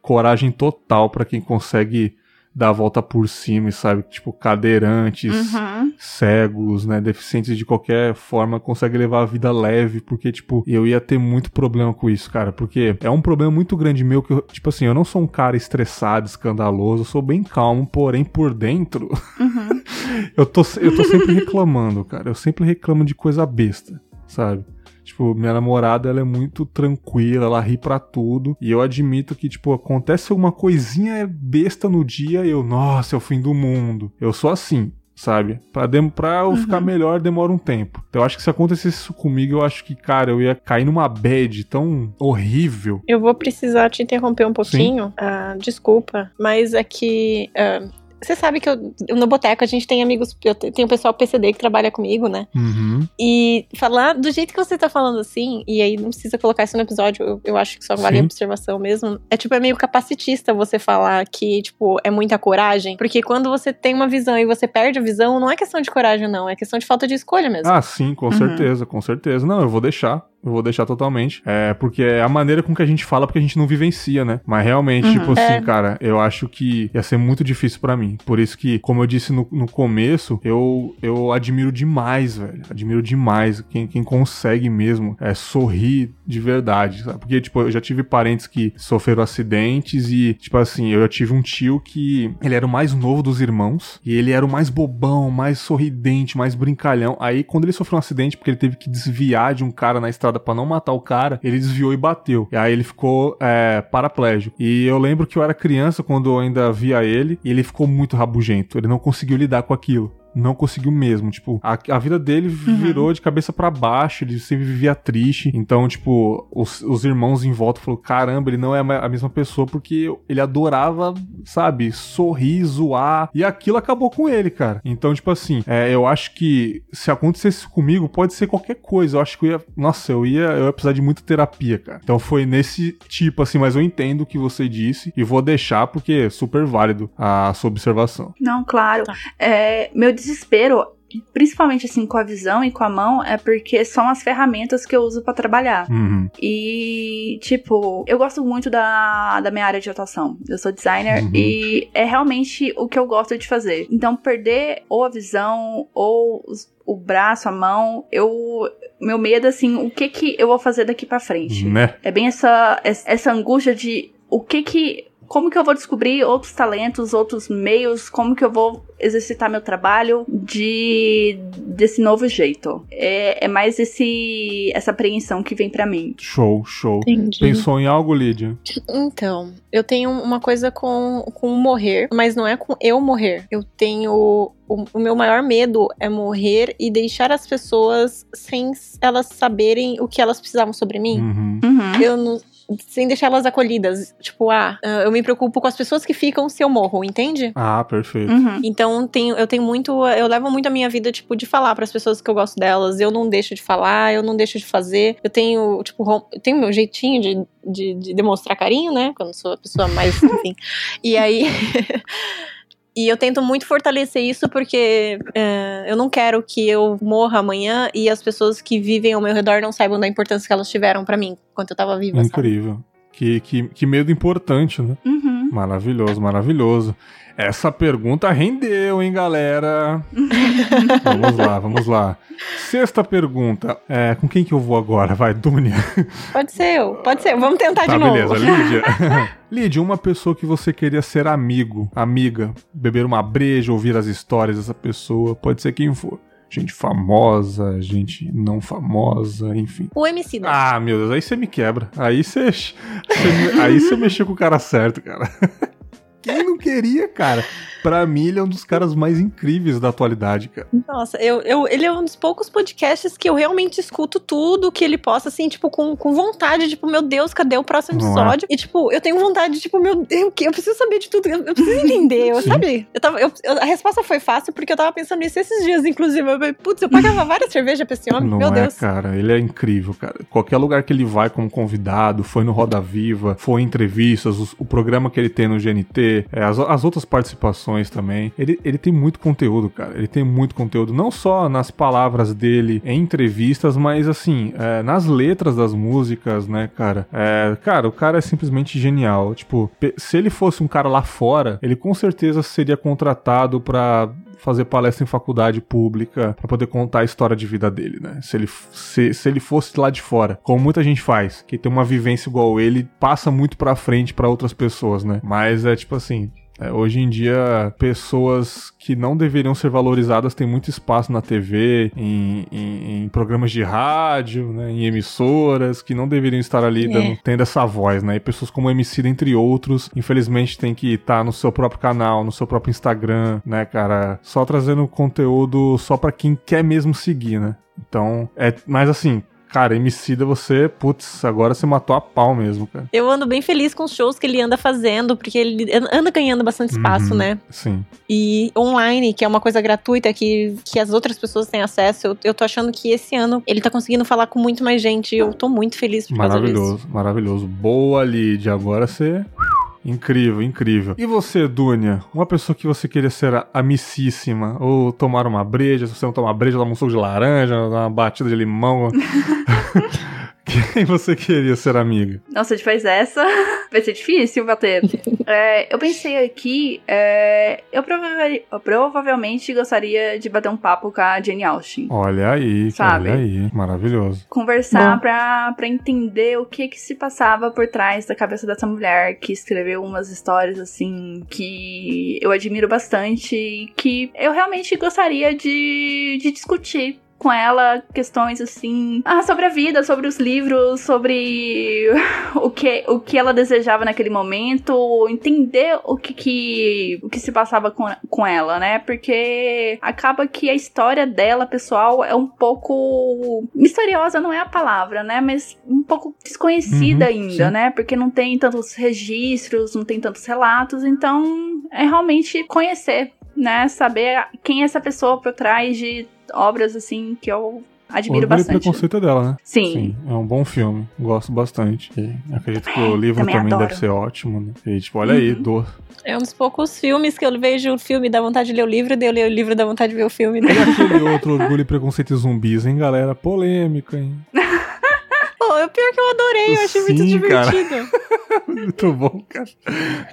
coragem total para quem consegue dar a volta por cima, sabe? Tipo, cadeirantes, uhum. cegos, né? Deficientes de qualquer forma conseguem levar a vida leve, porque, tipo, eu ia ter muito problema com isso, cara. Porque é um problema muito grande meu que, eu, tipo assim, eu não sou um cara estressado, escandaloso, eu sou bem calmo, porém por dentro. Uhum. *laughs* eu, tô, eu tô sempre reclamando, cara. Eu sempre reclamo de coisa besta, sabe? Tipo, minha namorada, ela é muito tranquila, ela ri pra tudo. E eu admito que, tipo, acontece alguma coisinha besta no dia e eu, nossa, é o fim do mundo. Eu sou assim. sabe? Pra, dem pra eu uhum. ficar melhor demora um tempo. Então eu acho que se acontecesse isso comigo, eu acho que, cara, eu ia cair numa bad tão horrível. Eu vou precisar te interromper um pouquinho. Uh, desculpa, mas é que. Uh, você sabe que eu, no Boteco a gente tem amigos, eu tenho o pessoal PCD que trabalha comigo, né? Uhum. E falar do jeito que você tá falando assim, e aí não precisa colocar isso no episódio, eu, eu acho que só vale Sim. a observação mesmo. É tipo, é meio capacitista você falar que, tipo, é muita coragem. Porque quando você tem uma visão e você perde a visão, não é questão de coragem, não. É questão de falta de escolha mesmo. Ah, sim, com uhum. certeza, com certeza. Não, eu vou deixar. Eu vou deixar totalmente. É, porque é a maneira com que a gente fala, porque a gente não vivencia, né? Mas realmente, uhum. tipo assim, é. cara, eu acho que ia ser muito difícil para mim. Por isso que, como eu disse no, no começo, eu, eu admiro demais, velho. Admiro demais quem, quem consegue mesmo é, sorrir de verdade, sabe? Porque, tipo, eu já tive parentes que sofreram acidentes e, tipo assim, eu já tive um tio que ele era o mais novo dos irmãos e ele era o mais bobão, mais sorridente, mais brincalhão. Aí, quando ele sofreu um acidente, porque ele teve que desviar de um cara na estrada estrada para não matar o cara, ele desviou e bateu. E aí ele ficou é, paraplégico. E eu lembro que eu era criança quando eu ainda via ele, e ele ficou muito rabugento. Ele não conseguiu lidar com aquilo não conseguiu mesmo. Tipo, a, a vida dele uhum. virou de cabeça para baixo, ele sempre vivia triste. Então, tipo, os, os irmãos em volta falaram: caramba, ele não é a mesma pessoa porque ele adorava, sabe, sorrir, zoar. E aquilo acabou com ele, cara. Então, tipo assim, é, eu acho que se acontecesse comigo, pode ser qualquer coisa. Eu acho que eu ia. Nossa, eu ia, eu ia precisar de muita terapia, cara. Então foi nesse tipo, assim, mas eu entendo o que você disse e vou deixar porque é super válido a sua observação. Não, claro. Tá. É, meu desespero, principalmente assim com a visão e com a mão, é porque são as ferramentas que eu uso para trabalhar. Uhum. E, tipo, eu gosto muito da, da minha área de atuação. Eu sou designer uhum. e é realmente o que eu gosto de fazer. Então, perder ou a visão ou os, o braço, a mão, eu meu medo assim, o que que eu vou fazer daqui para frente? Né? É bem essa essa angústia de o que que como que eu vou descobrir outros talentos, outros meios, como que eu vou exercitar meu trabalho de desse novo jeito. É, é mais esse essa apreensão que vem para mim. Show, show. Entendi. Pensou em algo, Lídia? Então, eu tenho uma coisa com, com morrer, mas não é com eu morrer. Eu tenho o, o, meu maior medo é morrer e deixar as pessoas sem elas saberem o que elas precisavam sobre mim. Uhum. Uhum. Eu não sem deixar elas acolhidas. Tipo, ah, ah, eu me preocupo com as pessoas que ficam se eu morro, entende? Ah, perfeito. Uhum. Então tenho, eu tenho muito, eu levo muito a minha vida, tipo, de falar para as pessoas que eu gosto delas. Eu não deixo de falar, eu não deixo de fazer. Eu tenho, tipo, eu tenho meu jeitinho de, de, de demonstrar carinho, né? Quando sou a pessoa mais, *laughs* enfim. e aí. *laughs* E eu tento muito fortalecer isso porque é, eu não quero que eu morra amanhã e as pessoas que vivem ao meu redor não saibam da importância que elas tiveram para mim enquanto eu tava viva. Incrível. Que, que, que medo importante, né? Uhum. Maravilhoso, maravilhoso. Essa pergunta rendeu, hein, galera? *laughs* vamos lá, vamos lá. Sexta pergunta. É, com quem que eu vou agora? Vai, Dunia. Pode ser eu, pode ser. Vamos tentar tá, de novo. Beleza, Lídia. *laughs* Lídia, uma pessoa que você queria ser amigo, amiga, beber uma breja, ouvir as histórias dessa pessoa, pode ser quem for gente famosa, gente não famosa, enfim. O MC, né? Ah, meu Deus, aí você me quebra. Aí você, aí você mexeu com o cara certo, cara. Quem não queria, cara? Pra mim, ele é um dos caras mais incríveis da atualidade, cara. Nossa, eu, eu, ele é um dos poucos podcasts que eu realmente escuto tudo que ele possa, assim, tipo, com, com vontade, tipo, meu Deus, cadê o próximo não é? episódio? É? E, tipo, eu tenho vontade, tipo, meu Deus, eu preciso saber de tudo, eu, eu preciso entender, eu, *laughs* sabe? Eu tava, eu, a resposta foi fácil porque eu tava pensando nisso esses dias, inclusive. Eu, putz, eu pagava várias cervejas pra esse homem, não meu é, Deus. cara, ele é incrível, cara. Qualquer lugar que ele vai como convidado, foi no Roda Viva, foi em entrevistas, o, o programa que ele tem no GNT, é, as, as outras participações também. Ele, ele tem muito conteúdo, cara. Ele tem muito conteúdo, não só nas palavras dele em entrevistas, mas assim, é, nas letras das músicas, né, cara? É, cara, o cara é simplesmente genial. Tipo, se ele fosse um cara lá fora, ele com certeza seria contratado para fazer palestra em faculdade pública para poder contar a história de vida dele, né? Se ele, se, se ele fosse lá de fora, como muita gente faz, que tem uma vivência igual ele, passa muito pra frente para outras pessoas, né? Mas é tipo assim, É, hoje em dia, pessoas que não deveriam ser valorizadas têm muito espaço na TV, em, em, em programas de rádio, né, em emissoras, que não deveriam estar ali É. dando, tendo essa voz, né? E pessoas como MC, entre outros, infelizmente tem que estar no seu próprio canal, no seu próprio Instagram, né, cara? Só trazendo conteúdo só pra quem quer mesmo seguir, né? Então, é. Mas assim. Cara, Emicida, você, putz, agora você matou a pau mesmo, cara. Eu ando bem feliz com os shows que ele anda fazendo, porque ele anda ganhando bastante espaço, Uhum, né? Sim. E online, que é uma coisa gratuita que, que as outras pessoas têm acesso, eu, eu tô achando que esse ano ele tá conseguindo falar com muito mais gente. e Eu tô muito feliz por causa disso. Maravilhoso, maravilhoso. Boa, Lid. Agora você. Incrível, incrível. E você, Dunia? Uma pessoa que você queria ser amicíssima, ou tomar uma breja, se você não tomar breja, tomar um suco de laranja, uma batida de limão. *laughs* Quem *laughs* você queria ser amiga? Nossa, a gente faz essa. *laughs* Vai ser difícil bater. *laughs* É, eu pensei aqui, é, eu, prova- eu provavelmente gostaria de bater um papo com a Jane Austen. Olha aí, Sabe? olha aí. Maravilhoso. Conversar Bom. pra, pra entender o que que se passava por trás da cabeça dessa mulher que escreveu umas histórias assim que eu admiro bastante e que eu realmente gostaria de, de discutir com ela questões assim ah, sobre a vida, sobre os livros, sobre *laughs* o que, o que ela desejava naquele momento, entender o que, que, o que se passava com, com ela, né? Porque acaba que a história dela, pessoal, é um pouco misteriosa, não é a palavra, né? Mas um pouco desconhecida Uhum, ainda, sim. né? Porque não tem tantos registros, não tem tantos relatos, então é realmente conhecer, né? Saber quem é essa pessoa por trás de obras assim que eu admiro Orgulho bastante. Preconceito é dela, né? Sim. é um bom filme. Gosto bastante. E acredito que o livro também também, deve ser ótimo, né? E tipo, olha aí, Uhum. do... É um dos poucos filmes que eu vejo o filme dá vontade de ler o livro, daí eu leio o livro dá vontade de ver o filme. E aquele outro Orgulho e Preconceito e Zumbis, hein, galera? Polêmica, hein? *laughs* Pô, é o pior que eu adorei, eu achei muito Sim, cara. divertido. *laughs* Muito bom, cara.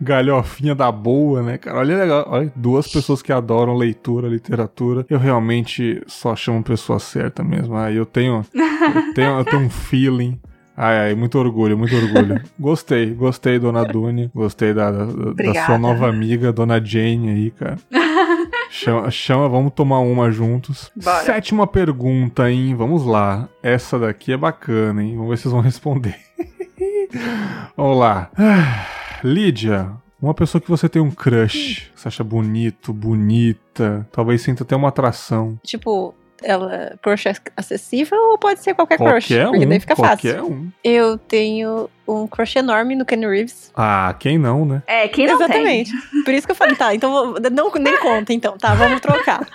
Galhofinha da boa, né, cara? Olha legal. Olha, duas pessoas que adoram leitura, literatura. Eu realmente só chamo pessoa certa mesmo. Ah, eu tenho, eu tenho, eu tenho um feeling. Ai, ai, muito orgulho, muito orgulho. Gostei, gostei, dona Dunia. Gostei da, da, da sua nova amiga, dona Jane aí, cara. *laughs* Chama, chama, vamos tomar uma juntos. Bora. Sétima pergunta, hein? Vamos lá. Essa daqui é bacana, hein? Vamos ver se vocês vão responder. *laughs* Vamos lá. Ah, Lídia, uma pessoa que você tem um crush, você acha bonito, bonita, talvez sinta até uma atração. Tipo, ela crush acessível ou pode ser qualquer, crush? Qualquer Porque um, daí fica qualquer fácil. um. Eu tenho um crush enorme no Kenny Reeves. Ah, quem não, né? É, quem não Exatamente. Por isso que eu falei, tá, então vou- não, nem conta então, tá, vamos trocar.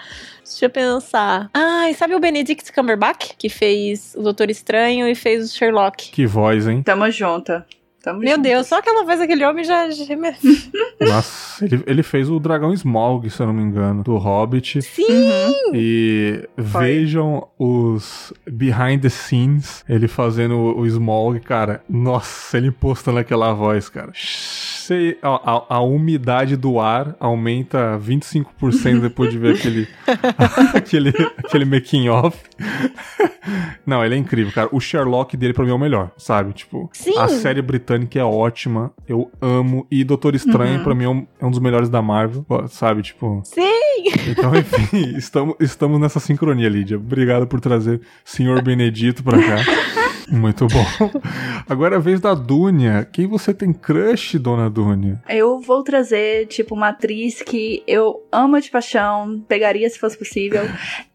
Deixa eu pensar. Ah, e sabe o Benedict Cumberbatch? Que fez o Doutor Estranho e fez o Sherlock. Que voz, hein? tem? Tamo junto. Tamo Meu junto. Deus, só aquela voz daquele homem já... *laughs* Nossa, ele, ele fez o Dragão Smaug, se eu não me engano, do Hobbit. Sim! Uhum. E Foi. vejam os behind the scenes, ele fazendo o, o Smaug, cara. Nossa, ele postando aquela voz, cara. Sei, a, a- a umidade do ar aumenta 25% *laughs* depois de ver aquele, *laughs* aquele, aquele making off. *laughs* Não, ele é incrível, cara. O Sherlock dele pra mim é o melhor, sabe? Tipo, Sim. a série britânica é ótima, eu amo. E Doutor Estranho Uhum. pra mim é um, é um dos melhores da Marvel, sabe? Tipo, Sim! então, enfim, estamos, estamos nessa sincronia, Lídia. Obrigado por trazer Senhor Benedito pra cá. Muito bom. *laughs* Agora é a vez da Dúnia. Quem você tem crush, dona Dúnia? Eu vou trazer, tipo, uma atriz que eu amo de paixão, pegaria se fosse possível.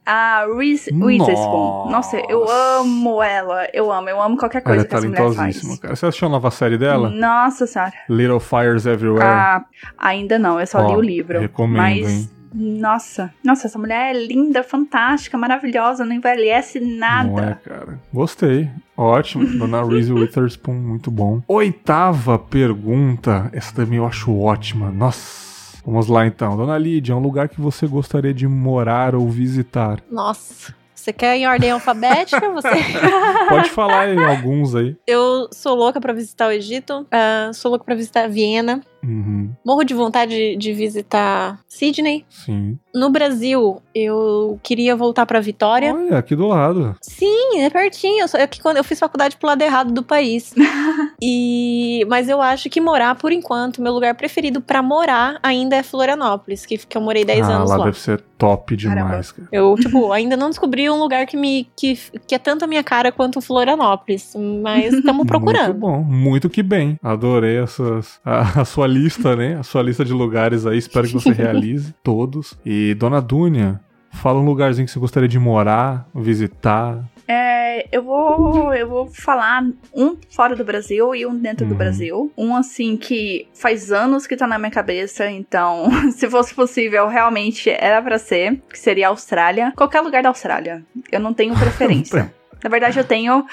A Reese Witherspoon. Nossa, eu Nossa. amo ela. Eu amo, eu amo qualquer Ela coisa é que essa mulher faz. cara. Você assistiu a nova série dela? Nossa senhora. Little Fires Everywhere? Ah, ainda não, eu só Ó, li o livro. recomendo, mas. hein? Nossa, nossa, essa mulher é linda, fantástica, maravilhosa, não envelhece nada. Não é, cara. Gostei. Ótimo. *laughs* Dona Reese Witherspoon, muito bom. Oitava pergunta. Essa também eu acho ótima. Nossa. Vamos lá então. Dona Lídia, um lugar que você gostaria de morar ou visitar? Nossa. Você quer em ordem alfabética? Você... *laughs* *laughs* Pode falar aí alguns aí. Eu sou louca pra visitar o Egito, ah, sou louca pra visitar Viena, Uhum, Morro de vontade de, de visitar Sydney. sim. No Brasil, eu queria voltar pra Vitória. Olha, aqui do lado. Sim, é pertinho. Eu, só- é que quando eu fiz faculdade pro lado errado do país. *laughs* e mas eu acho que morar, por enquanto, meu lugar preferido pra morar ainda é Florianópolis, que, que eu morei 10 ah, anos lá lá. deve ser top demais, cara. Eu, tipo, ainda não descobri um lugar que me que, que é tanto a minha cara quanto Florianópolis, mas estamos procurando. Muito bom, muito que bem. Adorei essas, a, a sua lista, né? A sua lista de lugares aí. Espero que você *laughs* realize todos. E Dona Dúnia, fala um lugarzinho que você gostaria de morar, visitar. É, eu vou, eu vou falar um fora do Brasil e um dentro do Uhum. Brasil. Um assim que faz anos que tá na minha cabeça, então, *laughs* se fosse possível, realmente era pra ser, que seria a Austrália. Qualquer lugar da Austrália. Eu não tenho *laughs* preferência. Na verdade, eu tenho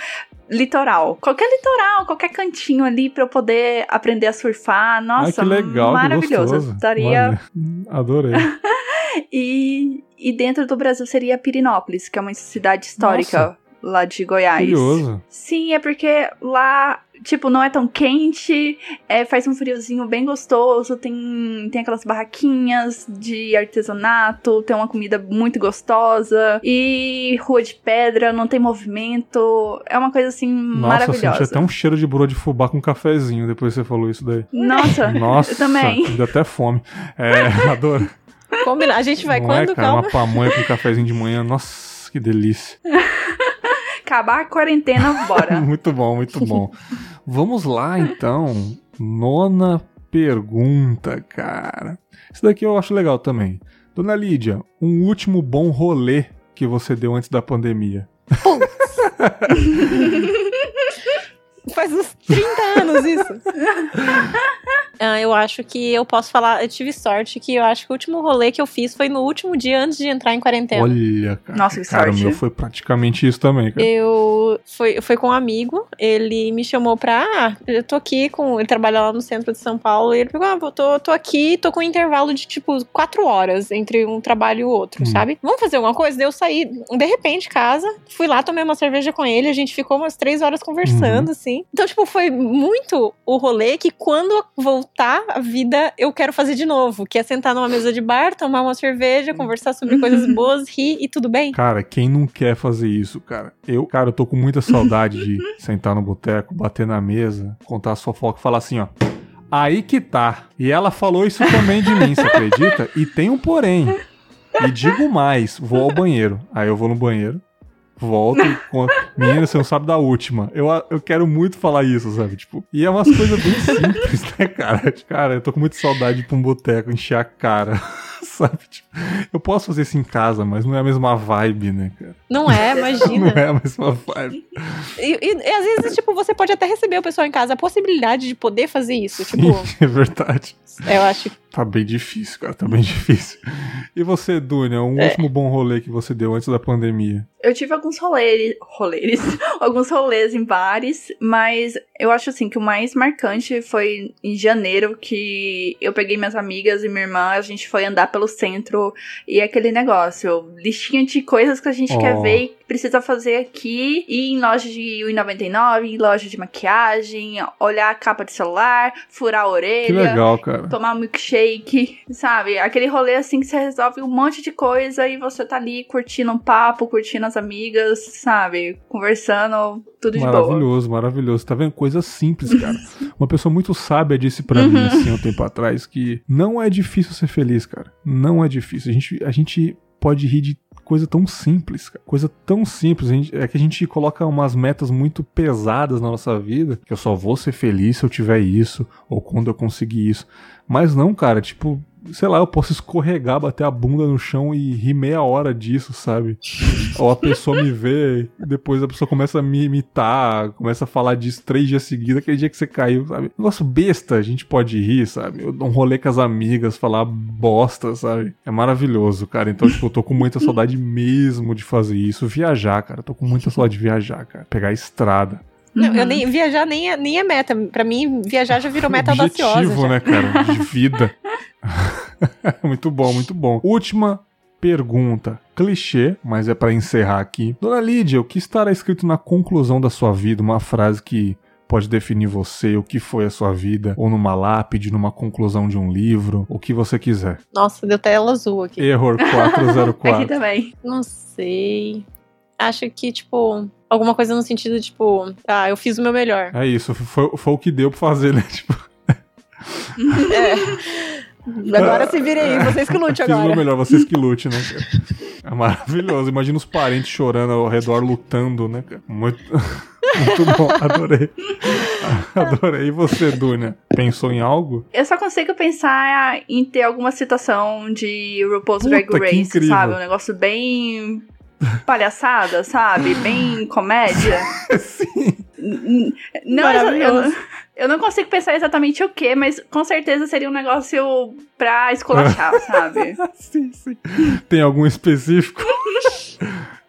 litoral. Qualquer litoral, qualquer cantinho ali pra eu poder aprender a surfar. Nossa, Ai, que legal, que maravilhoso. gostoso. Estaria adorei. *laughs* e, e dentro do Brasil seria Pirinópolis, que é uma cidade histórica Nossa. Lá de Goiás. Curioso. Sim, é porque lá, tipo, não é tão quente, é, faz um friozinho bem gostoso, tem, tem aquelas barraquinhas de artesanato, tem uma comida muito gostosa, e rua de pedra, não tem movimento, é uma coisa assim Nossa, eu senti maravilhosa. até um cheiro de broa de fubá com cafezinho depois que você falou isso daí. Nossa, *laughs* Nossa, eu também. deu até fome. É, *laughs* adoro. Combina- A gente vai Não quando? é, cara, Calma. uma pamonha com cafezinho de manhã. Nossa, que delícia. *laughs* Acabar a quarentena, bora. *laughs* muito bom, muito bom. Vamos lá, então. Nona pergunta, cara. Isso daqui eu acho legal também. Dona Lídia, um último bom rolê que você deu antes da pandemia. *laughs* Faz uns 30 anos isso. *laughs* Ah, eu acho que eu posso falar. Eu tive sorte que eu acho que o último rolê que eu fiz foi no último dia antes de entrar em quarentena. Olha, cara. Nossa, que cara, o sorte. meu foi praticamente isso também, cara. Eu foi, foi com um amigo, ele me chamou pra. Ah, eu tô aqui com. Ele trabalha lá no centro de São Paulo, e ele pegou, ah, eu tô, tô aqui, tô com um intervalo de tipo quatro horas entre um trabalho e o outro, Hum. sabe? Vamos fazer alguma coisa? Daí eu saí de repente de casa, fui lá, tomei uma cerveja com ele, a gente ficou umas três horas conversando, Uhum. assim. Então, tipo, foi muito o rolê que quando eu voltar a vida, eu quero fazer de novo, que é sentar numa mesa de bar, tomar uma cerveja, conversar sobre coisas *laughs* boas, rir e tudo bem. Cara, quem não quer fazer isso, cara? Eu, cara, eu tô com muita saudade de *laughs* sentar no boteco, bater na mesa, contar a fofoca e falar assim, ó. Aí que tá. E ela falou isso também de mim, você acredita? E tem um porém. E digo mais, vou ao banheiro. Aí eu vou no banheiro, volto e conto. Menina, você não sabe da última. Eu, eu quero muito falar isso, sabe? Tipo, e é umas coisas bem *laughs* simples, né, cara? Cara, eu tô com muita saudade de ir pra um boteco, encher a cara. *laughs* Sabe? Tipo, eu posso fazer isso em casa, mas não é a mesma vibe, né, cara? Não é, *laughs* Não imagina. é a mesma vibe. E, e- e às vezes, tipo, você pode até receber o pessoal em casa. A possibilidade de poder fazer isso, Sim, tipo, é verdade. eu acho Tá bem difícil, cara, tá bem difícil. E você, Dunia, um É. último bom rolê que você deu antes da pandemia? Eu tive alguns rolês, *laughs* alguns rolês em bares, mas eu acho assim que o mais marcante foi em janeiro que eu peguei minhas amigas e minha irmã, a gente foi andar pelo centro e aquele negócio, listinha de coisas que a gente Oh. quer ver e precisa fazer aqui, ir em loja de R$1,99, em loja de maquiagem, olhar a capa de celular, furar a orelha Que legal, cara. tomar um milkshake, sabe? Aquele rolê assim que você resolve um monte de coisa e você tá ali curtindo um papo, curtindo as amigas, sabe? Conversando, tudo de boa. Maravilhoso, maravilhoso. Tá vendo? Coisa simples, cara. *laughs* Uma pessoa muito sábia disse pra mim, Uhum. assim, um tempo atrás, que não é difícil ser feliz, cara. Não é difícil. A gente, a gente pode rir de coisa tão simples, cara. Coisa tão simples. Gente- é que a gente coloca umas metas muito pesadas na nossa vida, que eu só vou ser feliz se eu tiver isso, ou quando eu conseguir isso. Mas não, cara, tipo, sei lá, eu posso escorregar, bater a bunda no chão e rir meia hora disso, sabe? Ou a pessoa me vê, depois a pessoa começa a me imitar, começa a falar disso três dias seguidos, aquele dia que você caiu, sabe? Negócio besta, a gente pode rir, sabe? Eu dou um rolê com as amigas, falar bosta, sabe? É maravilhoso, cara. Então, tipo, eu tô com muita saudade mesmo de fazer isso. Viajar, cara. Eu tô com muita saudade de viajar, cara. Pegar a estrada. Não, eu Uhum. nem, viajar nem é, nem é meta. Pra mim, viajar já virou meta audaciosa. Objetivo, já. né, cara? *laughs* De vida. *laughs* muito bom, muito bom. Última pergunta. Clichê, mas é pra encerrar aqui. Dona Lídia, o que estará escrito na conclusão da sua vida? Uma frase que pode definir você, o que foi a sua vida, ou numa lápide, numa conclusão de um livro, o que você quiser. Nossa, deu tela azul aqui. Error 404. *laughs* Aqui também. Não sei. Acho que, tipo, alguma coisa no sentido, tipo, ah, eu fiz o meu melhor. É isso, foi, foi o que deu pra fazer, né? *laughs* Tipo, É. Agora se virem aí, vocês que lute *laughs* fiz o meu agora. melhor, vocês que lute, né? É maravilhoso. Imagina os parentes chorando ao redor, lutando, né? Muito, *laughs* muito bom, adorei. Adorei. E você, Dunia? Pensou em algo? Eu só consigo pensar em ter alguma situação de RuPaul's Puta, Drag Race, sabe? Um negócio bem palhaçada, sabe? Bem comédia. *laughs* Sim. Não, Maravilhoso. eu, eu não consigo pensar exatamente o que, mas com certeza seria um negócio pra esculachar, *laughs* sabe? sim, sim. Tem algum específico? *laughs*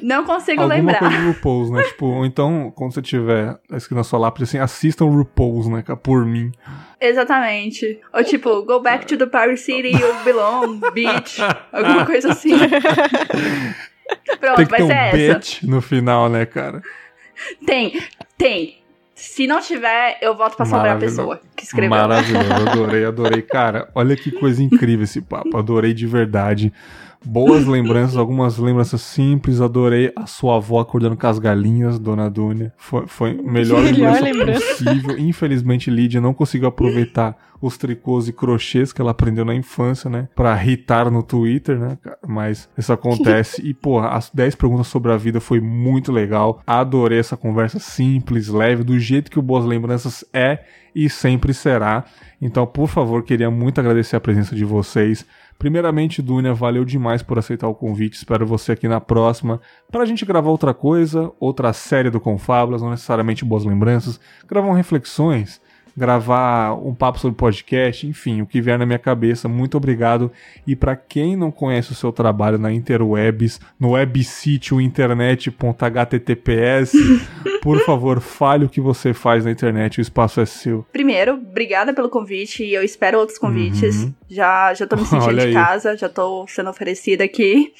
Não consigo Alguma lembrar. coisa do RuPaul's, né? Tipo, ou então, quando você tiver escrito na sua lápide assim, assistam RuPaul's, né? Por mim. Exatamente. Ou tipo, go back to the Paris City you belong, bitch. Alguma coisa assim. *laughs* Pronto, Tem que vai ter um ser essa. bitch no final, né, cara? Tem, tem. Se não tiver, eu volto pra assombrar a pessoa que escreveu. Maravilhoso, adorei, adorei. *laughs* Cara, olha que coisa incrível esse papo. Adorei de verdade. Boas lembranças, algumas lembranças simples. Adorei a sua avó acordando com as galinhas, dona Dúnia. Foi, foi a melhor, *laughs* Melhor lembrança, lembrança. possível. Infelizmente, Lídia não conseguiu aproveitar os tricôs e crochês que ela aprendeu na infância, né? Pra irritar no Twitter, né? Mas isso acontece. E, porra, as 10 perguntas sobre a vida foi muito legal. Adorei essa conversa simples, leve, do jeito que o Boas Lembranças é e sempre será. Então, por favor, queria muito agradecer a presença de vocês. Primeiramente, Dunia, valeu demais por aceitar o convite. Espero você aqui na próxima pra gente gravar outra coisa, outra série do Confábulas, não necessariamente boas lembranças, gravar reflexões, gravar um papo sobre podcast, enfim, o que vier na minha cabeça. Muito obrigado. E pra quem não conhece o seu trabalho na interwebs, no websítio internet.https, *laughs* por favor, fale o que você faz na internet, o espaço é seu. Primeiro, obrigada pelo convite e eu espero outros convites. Uhum. Já, já tô me *laughs* sentindo Olha de aí. casa, já tô sendo oferecida aqui.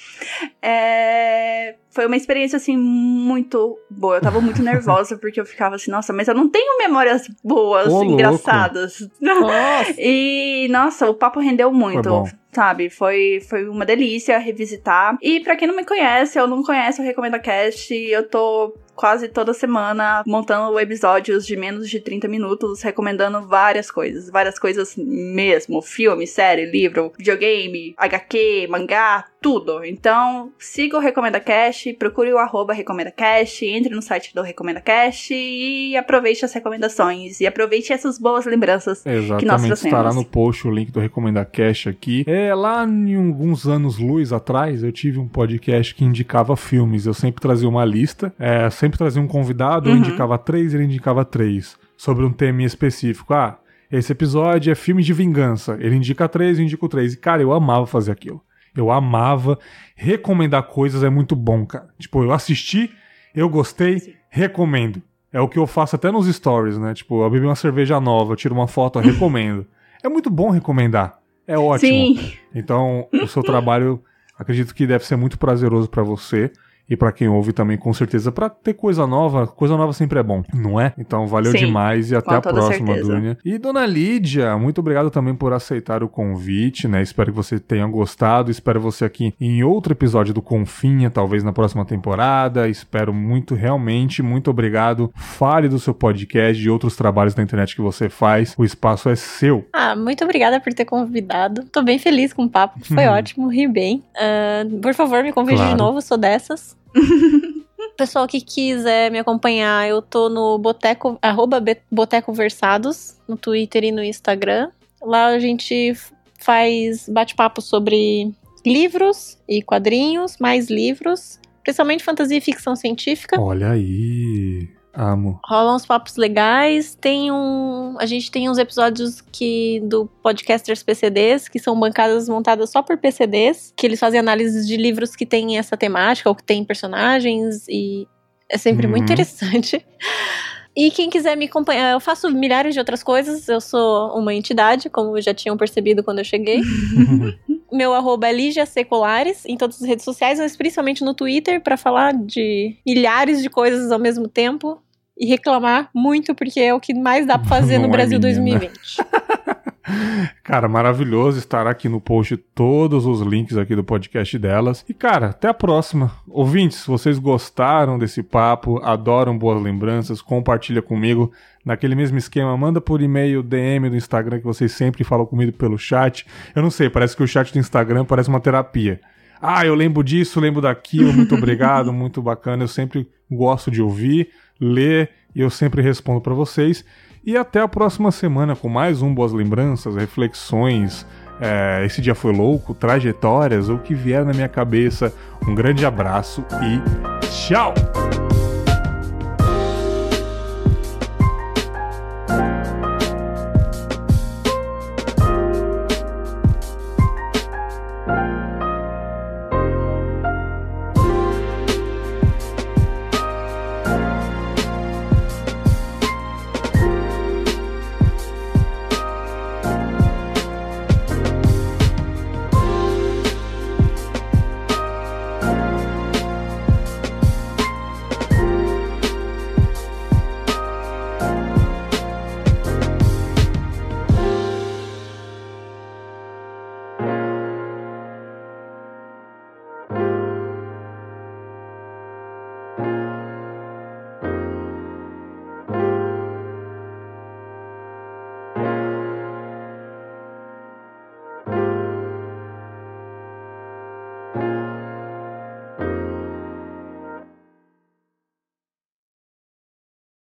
É, Foi uma experiência, assim, muito boa. Eu tava muito *laughs* nervosa porque eu ficava assim, nossa, mas eu não tenho memórias boas, Ô, engraçadas. Nossa. *laughs* E, nossa, o papo rendeu muito. bom. Sabe, foi, foi uma delícia revisitar. E pra quem não me conhece, ou não conhece o Recomenda Cast, eu tô quase toda semana montando episódios de menos de 30 minutos, recomendando várias coisas. Várias coisas mesmo. Filme, série, livro, videogame, HQ, mangá, tudo. Então, siga o Recomenda Cast, procure o arroba Recomenda Cast, entre no site do Recomenda Cast e aproveite as recomendações. E aproveite essas boas lembranças que nós Exatamente, trouxemos. estará no post o link do Recomenda Cash aqui. É, lá em alguns anos luz atrás, eu tive um podcast que indicava filmes. Eu sempre trazia uma lista, é, sempre trazia um convidado, eu Uhum. indicava três, ele indicava três, sobre um tema em específico. Ah, esse episódio é filme de vingança. Ele indica três, eu indico três. E, cara, eu amava fazer aquilo. Eu amava. Recomendar coisas é muito bom, cara. Tipo, eu assisti, eu gostei, Sim. recomendo. É o que eu faço até nos stories, né? Tipo, eu bebi uma cerveja nova, eu tiro uma foto, eu *laughs* recomendo. é muito bom recomendar. É ótimo. Sim, Então, o seu trabalho, acredito que deve ser muito prazeroso pra você e pra quem ouve também, com certeza, Pra ter coisa nova. Coisa nova sempre é bom, não é? Então, valeu Sim, demais e até a próxima. Dunia. E dona Lídia, muito obrigado também por aceitar o convite, né? Espero que você tenha gostado. Espero você aqui em outro episódio do Confinha, talvez na próxima temporada. Espero muito, realmente, muito obrigado. Fale do seu podcast, de outros trabalhos na internet que você faz. O espaço é seu. Ah, muito obrigada por ter convidado. Tô bem feliz com o papo. Foi *laughs* ótimo, ri bem. Ah, por favor, me convide Claro. de novo, sou dessas. *laughs* Pessoal que quiser me acompanhar, eu tô no Boteco, arroba Boteco Versados, no Twitter e no Instagram. Lá a gente faz bate-papo sobre livros e quadrinhos, mais livros, principalmente fantasia e ficção científica. Olha aí. Amo. Rolam uns papos legais. Tem um. A gente tem uns episódios que do Podcasters PCDs, que são bancadas montadas só por PCDs, que eles fazem análises de livros que têm essa temática, ou que tem personagens, e é sempre muito Uhum. interessante. *laughs* E quem quiser me acompanhar, eu faço milhares de outras coisas. Eu sou uma entidade, como já tinham percebido quando eu cheguei. *laughs* Meu arroba é Lígia Seculares em todas as redes sociais, mas principalmente no Twitter, pra falar de milhares de coisas ao mesmo tempo. e reclamar muito, porque é o que mais dá pra fazer *laughs* Não no é, Brasil menina. 2020. *laughs* Cara, maravilhoso estar aqui no post todos os links aqui do podcast delas. E cara, até a próxima. Ouvintes, vocês gostaram desse papo, adoram boas lembranças, compartilha comigo naquele mesmo esquema, manda por e-mail, DM do Instagram que vocês sempre falam comigo pelo chat. Eu não sei, parece que o chat do Instagram parece uma terapia. Ah, eu lembro disso, lembro daquilo, muito *laughs* obrigado, muito bacana. Eu sempre gosto de ouvir, ler e eu sempre respondo para vocês. E até a próxima semana com mais um Boas Lembranças, reflexões. é, esse dia foi louco, trajetórias, o que vier na minha cabeça. Um grande abraço e tchau!